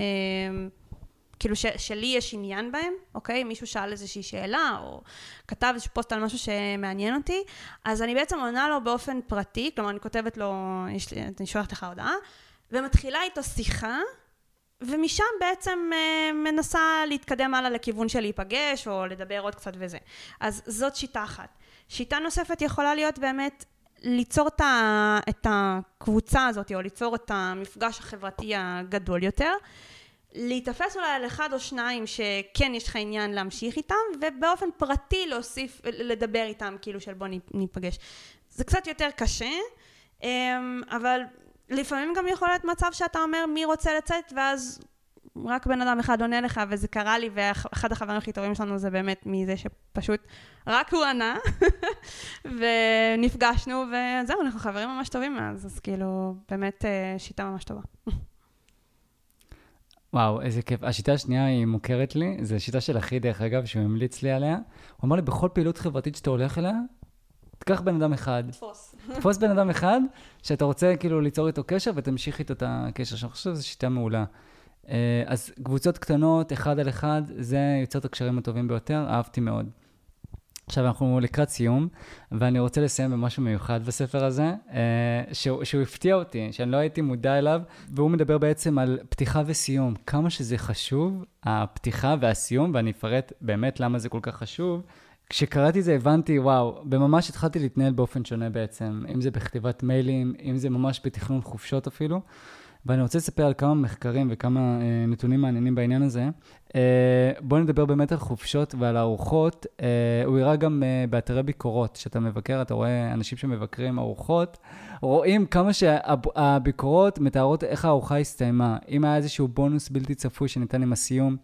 כאילו ש, שלי יש עניין בהם, אוקיי? מישהו שאל איזושהי שאלה, או כתב איזשהו פוסט על משהו שמעניין אותי, אז אני בעצם עונה לו באופן פרטי, כלומר, אני כותבת לו, יש אני שולחת לך הודעה, ומתחילה איתו שיחה. ומשם בעצם אה, מנסה להתקדם הלאה לכיוון של להיפגש או לדבר עוד קצת וזה. אז זאת שיטה אחת. שיטה נוספת יכולה להיות באמת ליצור את הקבוצה הזאת או ליצור את המפגש החברתי הגדול יותר. להיתפס אולי על אחד או שניים שכן יש לך עניין להמשיך איתם ובאופן פרטי להוסיף, לדבר איתם כאילו של בוא ניפגש. זה קצת יותר קשה אמ, אבל לפעמים גם יכול להיות מצב שאתה אומר מי רוצה לצאת, ואז רק בן אדם אחד עונה לך, וזה קרה לי, ואחד החברים הכי טובים שלנו זה באמת מזה שפשוט רק הוא ענה, <laughs> ונפגשנו, וזהו, אנחנו חברים ממש טובים מאז, אז כאילו, באמת אה, שיטה ממש טובה. וואו, איזה כיף. השיטה השנייה היא מוכרת לי, זו שיטה של אחי, דרך אגב, שהוא המליץ לי עליה. הוא אמר לי, בכל פעילות חברתית שאתה הולך אליה, תיקח בן אדם אחד. תפוס. תפוס בן אדם אחד, שאתה רוצה כאילו ליצור איתו קשר ותמשיך איתו את הקשר. שאני חושב שזו שיטה מעולה. אה, אז קבוצות קטנות, אחד על אחד, זה יוצר את הקשרים הטובים ביותר, אהבתי מאוד. עכשיו אנחנו לקראת סיום, ואני רוצה לסיים במשהו מיוחד בספר הזה, אה, שהוא, שהוא הפתיע אותי, שאני לא הייתי מודע אליו, והוא מדבר בעצם על פתיחה וסיום. כמה שזה חשוב, הפתיחה והסיום, ואני אפרט באמת למה זה כל כך חשוב. כשקראתי את זה הבנתי, וואו, וממש התחלתי להתנהל באופן שונה בעצם, אם זה בכתיבת מיילים, אם זה ממש בתכנון חופשות אפילו. ואני רוצה לספר על כמה מחקרים וכמה אה, נתונים מעניינים בעניין הזה. אה, בואו נדבר באמת על חופשות ועל ארוחות. אה, הוא הראה גם אה, באתרי ביקורות, כשאתה מבקר, אתה רואה אנשים שמבקרים ארוחות, רואים כמה שהביקורות מתארות איך הארוחה הסתיימה. אם היה איזשהו בונוס בלתי צפוי שניתן עם הסיום,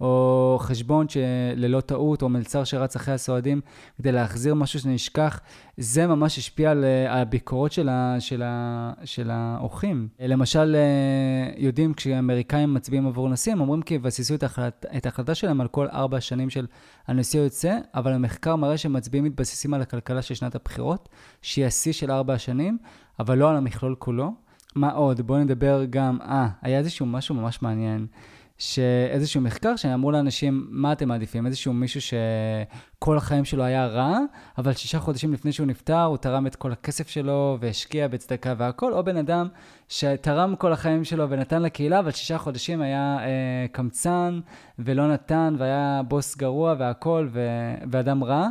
או חשבון שללא טעות, או מלצר שרץ אחרי הסועדים כדי להחזיר משהו שנשכח, זה ממש השפיע על הביקורות של, ה, של, ה, של האורחים. למשל, אה, יודעים כשאמריקאים מצביעים עבור נשיא, הם אומרים כי יבססו את, ההחלט, את ההחלטה שלהם על כל ארבע השנים של הנשיא היוצא, אבל המחקר מראה שמצביעים מתבססים על הכלכלה של שנת הבחירות, שהיא השיא של ארבע השנים, אבל לא על המכלול כולו. מה עוד? בואו נדבר גם, אה, היה איזשהו משהו ממש מעניין. שאיזשהו מחקר שאמרו לאנשים, מה אתם מעדיפים? איזשהו מישהו שכל החיים שלו היה רע, אבל שישה חודשים לפני שהוא נפטר, הוא תרם את כל הכסף שלו והשקיע בצדקה והכול, או בן אדם שתרם כל החיים שלו ונתן לקהילה, אבל שישה חודשים היה אה, קמצן ולא נתן, והיה בוס גרוע והכול, ו... ואדם רע.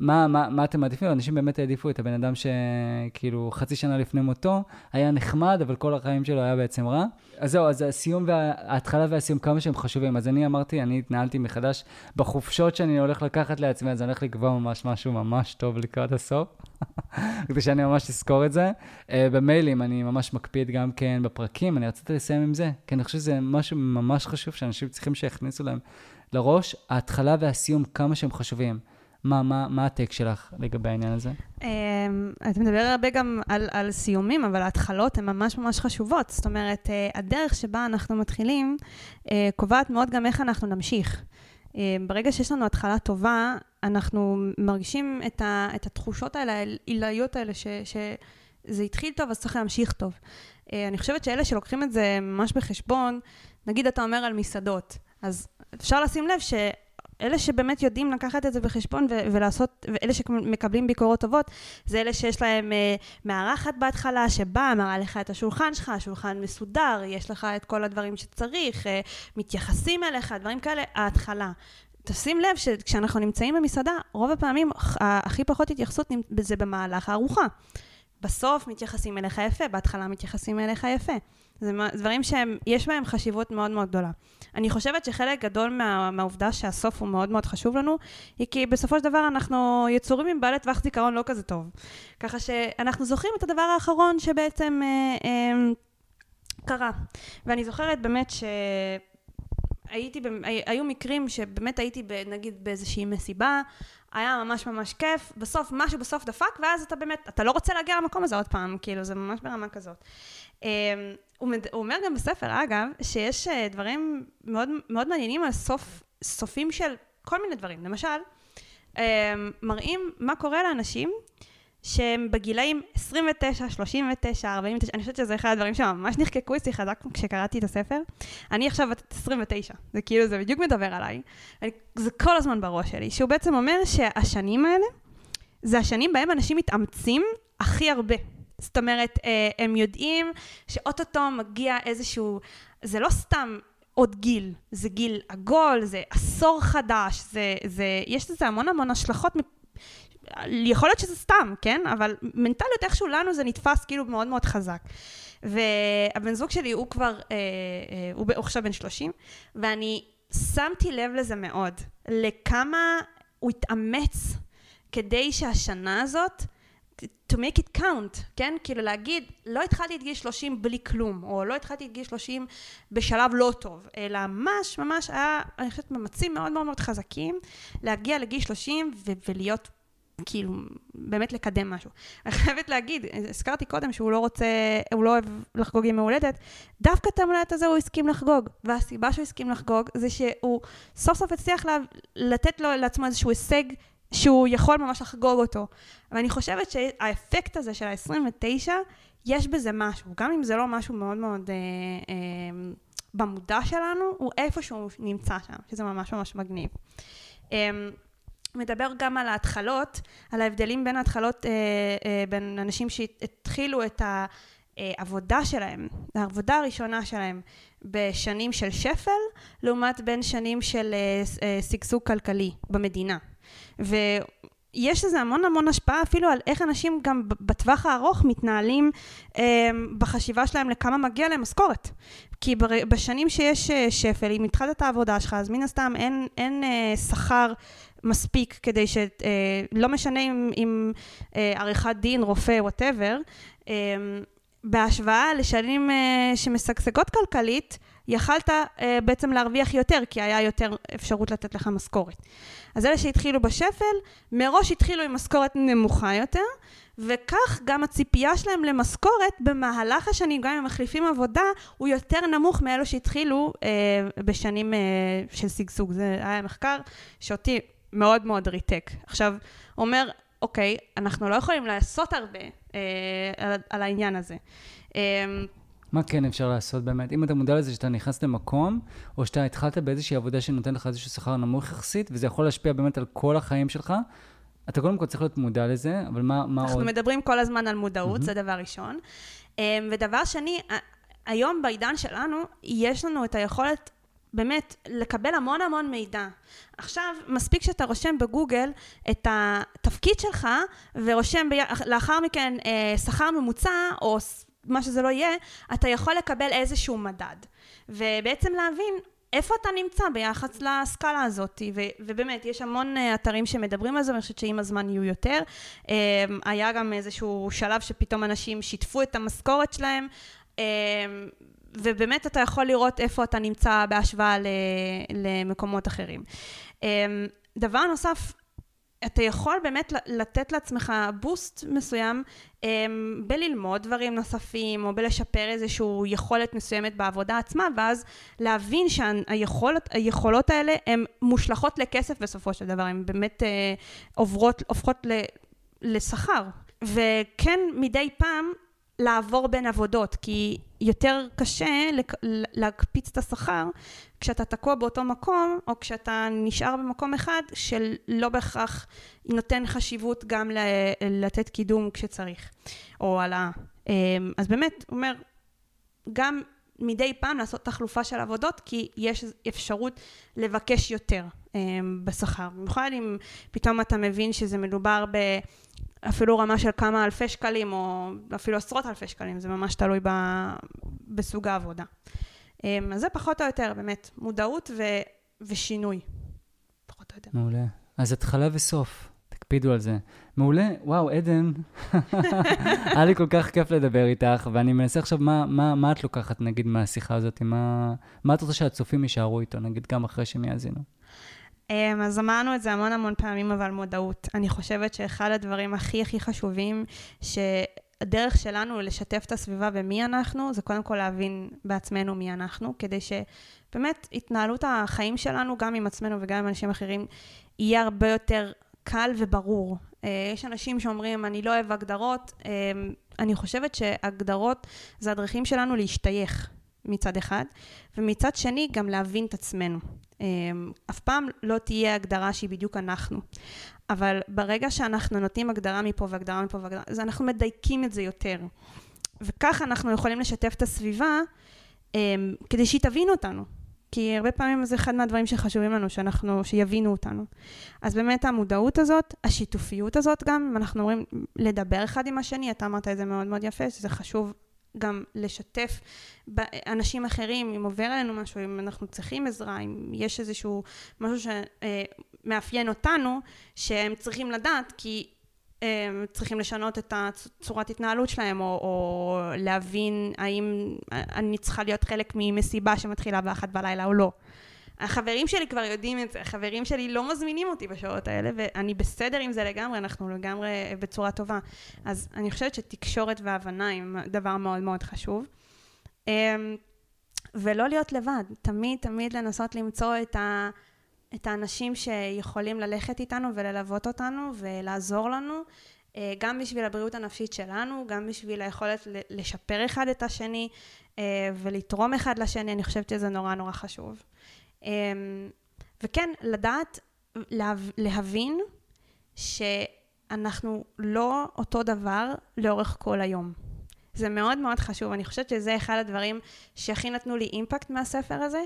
מה, מה, מה אתם מעדיפים? אנשים באמת העדיפו את הבן אדם שכאילו חצי שנה לפני מותו היה נחמד, אבל כל החיים שלו היה בעצם רע. אז זהו, אז הסיום וההתחלה והסיום, כמה שהם חשובים. אז אני אמרתי, אני התנהלתי מחדש בחופשות שאני הולך לקחת לעצמי, אז אני הולך לקבוע ממש משהו ממש טוב לקראת הסוף, <laughs> כדי שאני ממש אזכור את זה. Uh, במיילים אני ממש מקפיד גם כן בפרקים, אני רציתי לסיים עם זה, כי אני חושב שזה משהו ממש חשוב שאנשים צריכים שיכניסו להם לראש, ההתחלה והסיום, כמה שהם חשובים. מה, מה, מה הטק שלך לגבי העניין הזה? Um, אתה מדבר הרבה גם על, על סיומים, אבל ההתחלות הן ממש ממש חשובות. זאת אומרת, uh, הדרך שבה אנחנו מתחילים uh, קובעת מאוד גם איך אנחנו נמשיך. Uh, ברגע שיש לנו התחלה טובה, אנחנו מרגישים את, ה, את התחושות האלה, העילאיות האלה, ש, שזה התחיל טוב, אז צריך להמשיך טוב. אני חושבת שאלה שלוקחים את זה ממש בחשבון, נגיד אתה אומר על מסעדות, אז אפשר לשים לב ש... אלה שבאמת יודעים לקחת את זה בחשבון ו- ולעשות, ואלה שמקבלים ביקורות טובות, זה אלה שיש להם uh, מארחת בהתחלה, שבאה, מראה לך את השולחן שלך, השולחן מסודר, יש לך את כל הדברים שצריך, uh, מתייחסים אליך, דברים כאלה, ההתחלה. תשים לב שכשאנחנו נמצאים במסעדה, רוב הפעמים הכי פחות התייחסות זה במהלך הארוחה. בסוף מתייחסים אליך יפה, בהתחלה מתייחסים אליך יפה. זה דברים שיש בהם חשיבות מאוד מאוד גדולה. אני חושבת שחלק גדול מה, מהעובדה שהסוף הוא מאוד מאוד חשוב לנו, היא כי בסופו של דבר אנחנו יצורים עם בעלי טווח זיכרון לא כזה טוב. ככה שאנחנו זוכרים את הדבר האחרון שבעצם אה, אה, קרה. ואני זוכרת באמת ש... הייתי, היו מקרים שבאמת הייתי נגיד באיזושהי מסיבה, היה ממש ממש כיף, בסוף משהו בסוף דפק, ואז אתה באמת, אתה לא רוצה להגיע למקום הזה עוד פעם, כאילו זה ממש ברמה כזאת. הוא, אומר גם בספר, אגב, שיש אה, דברים מאוד, מאוד מעניינים על סוף, סופים של כל מיני דברים. למשל, אמ, מראים מה קורה לאנשים שהם בגילאים 29, 39, 49, אני חושבת שזה אחד הדברים שממש נחקקו אצלי חזק כשקראתי את הספר. אני עכשיו בת 29, זה כאילו, זה בדיוק מדבר עליי. זה כל הזמן בראש שלי, שהוא בעצם אומר שהשנים האלה, זה השנים בהם אנשים מתאמצים הכי הרבה. זאת אומרת, אה, הם יודעים שאו-טו-טו מגיע איזשהו, זה לא סתם עוד גיל, זה גיל עגול, זה עשור חדש, זה, זה, יש לזה המון המון השלכות, יכול להיות שזה סתם, כן? אבל מנטליות איכשהו לנו זה נתפס כאילו מאוד מאוד חזק. והבן זוג שלי הוא כבר, אה, אה, הוא עכשיו בן 30, ואני שמתי לב לזה מאוד, לכמה הוא התאמץ כדי שהשנה הזאת, to make it count, כן? כאילו להגיד, לא התחלתי את גיל 30 בלי כלום, או לא התחלתי את גיל 30 בשלב לא טוב, אלא ממש ממש היה, אני חושבת, מאמצים מאוד מאוד מאוד חזקים להגיע לגיל 30 ו- ולהיות כאילו, באמת לקדם משהו. <laughs> אני חייבת להגיד, הזכרתי קודם שהוא לא רוצה, הוא לא אוהב לחגוג ימי הולדת, דווקא את המולדת הזה הוא הסכים לחגוג. והסיבה שהוא הסכים לחגוג זה שהוא סוף סוף הצליח לה, לתת לו לעצמו איזשהו הישג שהוא יכול ממש לחגוג אותו. ואני חושבת שהאפקט הזה של ה-29, יש בזה משהו, גם אם זה לא משהו מאוד מאוד אה, אה, במודע שלנו, הוא איפשהו נמצא שם, שזה ממש ממש מגניב. אה, מדבר גם על ההתחלות, על ההבדלים בין ההתחלות, אה, אה, בין אנשים שהתחילו את העבודה שלהם, העבודה הראשונה שלהם בשנים של שפל, לעומת בין שנים של אה, אה, שגשוג כלכלי במדינה. ו... יש לזה המון המון השפעה אפילו על איך אנשים גם בטווח הארוך מתנהלים אה, בחשיבה שלהם לכמה מגיע להם משכורת. כי בשנים שיש אה, שפל, אם התחלת את העבודה שלך, אז מן הסתם אין, אין אה, שכר מספיק כדי ש... אה, לא משנה אם, אם אה, עריכת דין, רופא, וואטאבר, אה, בהשוואה לשנים אה, שמשגשגות כלכלית, יכלת אה, בעצם להרוויח יותר, כי היה יותר אפשרות לתת לך משכורת. אז אלה שהתחילו בשפל, מראש התחילו עם משכורת נמוכה יותר, וכך גם הציפייה שלהם למשכורת במהלך השנים, גם אם הם מחליפים עבודה, הוא יותר נמוך מאלו שהתחילו אה, בשנים אה, של שגשוג. זה היה מחקר שאותי מאוד מאוד ריתק. עכשיו, אומר, אוקיי, אנחנו לא יכולים לעשות הרבה אה, על, על העניין הזה. אה, מה כן אפשר לעשות באמת? אם אתה מודע לזה שאתה נכנס למקום, או שאתה התחלת באיזושהי עבודה שנותן לך איזשהו שכר נמוך יחסית, וזה יכול להשפיע באמת על כל החיים שלך, אתה קודם כל צריך להיות מודע לזה, אבל מה, מה אנחנו עוד? אנחנו מדברים כל הזמן על מודעות, mm-hmm. זה דבר ראשון. אה, ודבר שני, היום בעידן שלנו, יש לנו את היכולת באמת לקבל המון המון מידע. עכשיו, מספיק שאתה רושם בגוגל את התפקיד שלך, ורושם ב... לאחר מכן אה, שכר ממוצע, או מה שזה לא יהיה, אתה יכול לקבל איזשהו מדד. ובעצם להבין איפה אתה נמצא ביחס לסקאלה הזאת, ובאמת, יש המון uh, אתרים שמדברים על זה, ואני חושבת שעם הזמן יהיו יותר. Uh, היה גם איזשהו שלב שפתאום אנשים שיתפו את המשכורת שלהם, uh, ובאמת אתה יכול לראות איפה אתה נמצא בהשוואה למקומות אחרים. אמ, דבר נוסף, אתה יכול באמת לתת לעצמך בוסט מסוים אמ, בללמוד דברים נוספים או בלשפר איזושהי יכולת מסוימת בעבודה עצמה ואז להבין שהיכולות האלה הן מושלכות לכסף בסופו של דבר, הן באמת אה, עוברות, הופכות לשכר. וכן מדי פעם לעבור בין עבודות, כי יותר קשה להקפיץ את השכר כשאתה תקוע באותו מקום, או כשאתה נשאר במקום אחד שלא בהכרח נותן חשיבות גם לתת קידום כשצריך, או העלאה. אמ, אז באמת, הוא אומר, גם מדי פעם לעשות תחלופה של עבודות, כי יש אפשרות לבקש יותר אמ, בשכר. במיוחד אם פתאום אתה מבין שזה מדובר ב... אפילו רמה של כמה אלפי שקלים, או אפילו עשרות אלפי שקלים, זה ממש תלוי ב, בסוג העבודה. אמ, אז זה פחות או יותר, באמת, מודעות ו, ושינוי. פחות או יותר. מעולה. אז התחלה וסוף, תקפידו על זה. מעולה, וואו, עדן, <laughs> היה לי כל כך כיף לדבר איתך, ואני מנסה עכשיו, מה, מה, מה את לוקחת, נגיד, מהשיחה הזאת? מה, מה את רוצה שהצופים יישארו איתו, נגיד, גם אחרי שהם יאזינו? אמ, אז אמרנו את זה המון המון פעמים, אבל מודעות. אני חושבת שאחד הדברים הכי הכי חשובים, שהדרך שלנו לשתף את הסביבה במי אנחנו, זה קודם כל להבין בעצמנו מי אנחנו, כדי שבאמת התנהלות החיים שלנו, גם עם עצמנו וגם עם אנשים אחרים, יהיה הרבה יותר קל וברור. אה, יש אנשים שאומרים, אני לא אוהב הגדרות. אמ, אני חושבת שהגדרות זה הדרכים שלנו להשתייך. מצד אחד, ומצד שני גם להבין את עצמנו. אמ, אף פעם לא תהיה הגדרה שהיא בדיוק אנחנו. אבל ברגע שאנחנו נותנים הגדרה מפה והגדרה מפה והגדרה, אז אנחנו מדייקים את זה יותר. וכך אנחנו יכולים לשתף את הסביבה אמ, כדי שהיא תבין אותנו. כי הרבה פעמים זה אחד מהדברים שחשובים לנו, שאנחנו, שיבינו אותנו. אז באמת המודעות הזאת, השיתופיות הזאת גם, אם אנחנו אומרים לדבר אחד עם השני, אתה אמרת את זה מאוד מאוד יפה, שזה חשוב גם לשתף אנשים אחרים, אם עובר עלינו משהו, אם אנחנו צריכים עזרה, אם יש איזשהו משהו שמאפיין אותנו, שהם צריכים לדעת, כי הם צריכים לשנות את הצורת התנהלות שלהם, או, או להבין האם אני צריכה להיות חלק ממסיבה שמתחילה באחת בלילה או לא. החברים שלי כבר יודעים את זה, החברים שלי לא מזמינים אותי בשעות האלה, ואני בסדר עם זה לגמרי, אנחנו לגמרי בצורה טובה. אז אני חושבת שתקשורת והבנה הם דבר מאוד מאוד חשוב. אמ, ולא להיות לבד, תמיד תמיד לנסות למצוא את, ה, את האנשים שיכולים ללכת איתנו וללוות אותנו ולעזור לנו, אה, גם בשביל הבריאות הנפשית שלנו, גם בשביל היכולת לשפר אחד את השני אה, ולתרום אחד לשני, אני חושבת שזה נורא נורא חשוב. אמ, וכן, לדעת, להבין שאנחנו לא אותו דבר לאורך כל היום. זה מאוד מאוד חשוב, אני חושבת שזה אחד הדברים שהכי נתנו לי אימפקט מהספר הזה,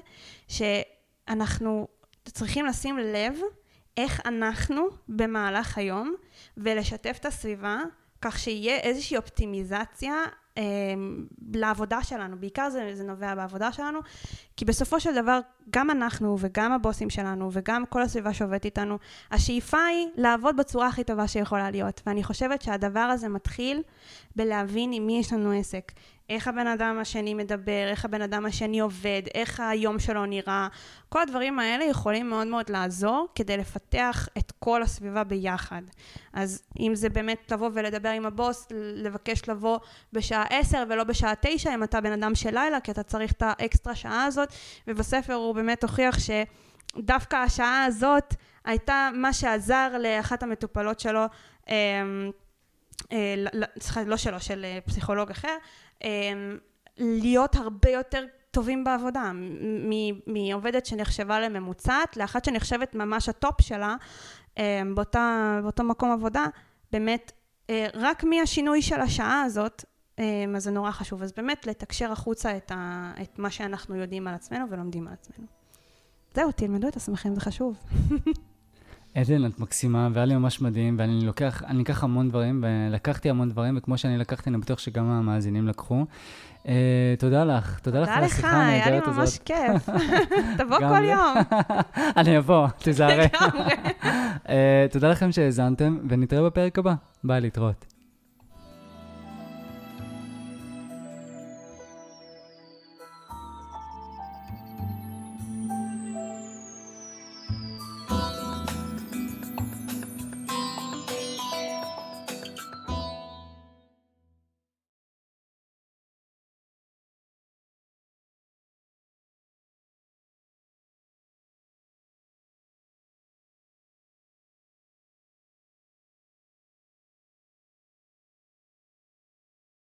שאנחנו צריכים לשים לב איך אנחנו במהלך היום, ולשתף את הסביבה, כך שיהיה איזושהי אופטימיזציה אה, לעבודה שלנו, בעיקר זה, זה נובע בעבודה שלנו, כי בסופו של דבר גם אנחנו וגם הבוסים שלנו וגם כל הסביבה שעובדת איתנו, השאיפה היא לעבוד בצורה הכי טובה שיכולה להיות, ואני חושבת שהדבר הזה מתחיל בלהבין עם מי יש לנו עסק. איך הבן אדם השני מדבר, איך הבן אדם השני עובד, איך היום שלו נראה. כל הדברים האלה יכולים מאוד מאוד לעזור כדי לפתח את כל הסביבה ביחד. אז אם זה באמת לבוא ולדבר עם הבוס, לבקש לבוא בשעה 10 ולא בשעה 9, אם אתה בן אדם של לילה, כי אתה צריך את האקסטרה שעה הזאת, ובספר הוא באמת הוכיח שדווקא השעה הזאת הייתה מה שעזר לאחת המטופלות שלו. אמ, אה, סליחה, לא שלו, של אה, פסיכולוג אחר, להיות הרבה יותר טובים בעבודה, מעובדת שנחשבה לממוצעת לאחת שנחשבת ממש ה top שלה אמ, באותה, באותו מקום עבודה, באמת אה, רק מהשינוי של השעה הזאת, אמ, אז זה נורא חשוב. אז באמת לתקשר החוצה את, ה, את מה שאנחנו יודעים על עצמנו ולומדים על עצמנו. זהו, תלמדו את עצמכם, זה חשוב. <laughs> עדן, את מקסימה, והיה לי ממש מדהים, ואני לוקח, אני אקח המון דברים, ולקחתי המון דברים, וכמו שאני לקחתי, אני בטוח שגם המאזינים לקחו. Uh, תודה לך, תודה לך על השיחה הנהדרת הזאת. תודה לך, היה לי ממש כיף. <laughs> תבוא כל יום. <laughs> אני אבוא, תיזהרי. uh, <laughs> תודה לכם שהאזנתם, ונתראה בפרק הבא. ביי, להתראות.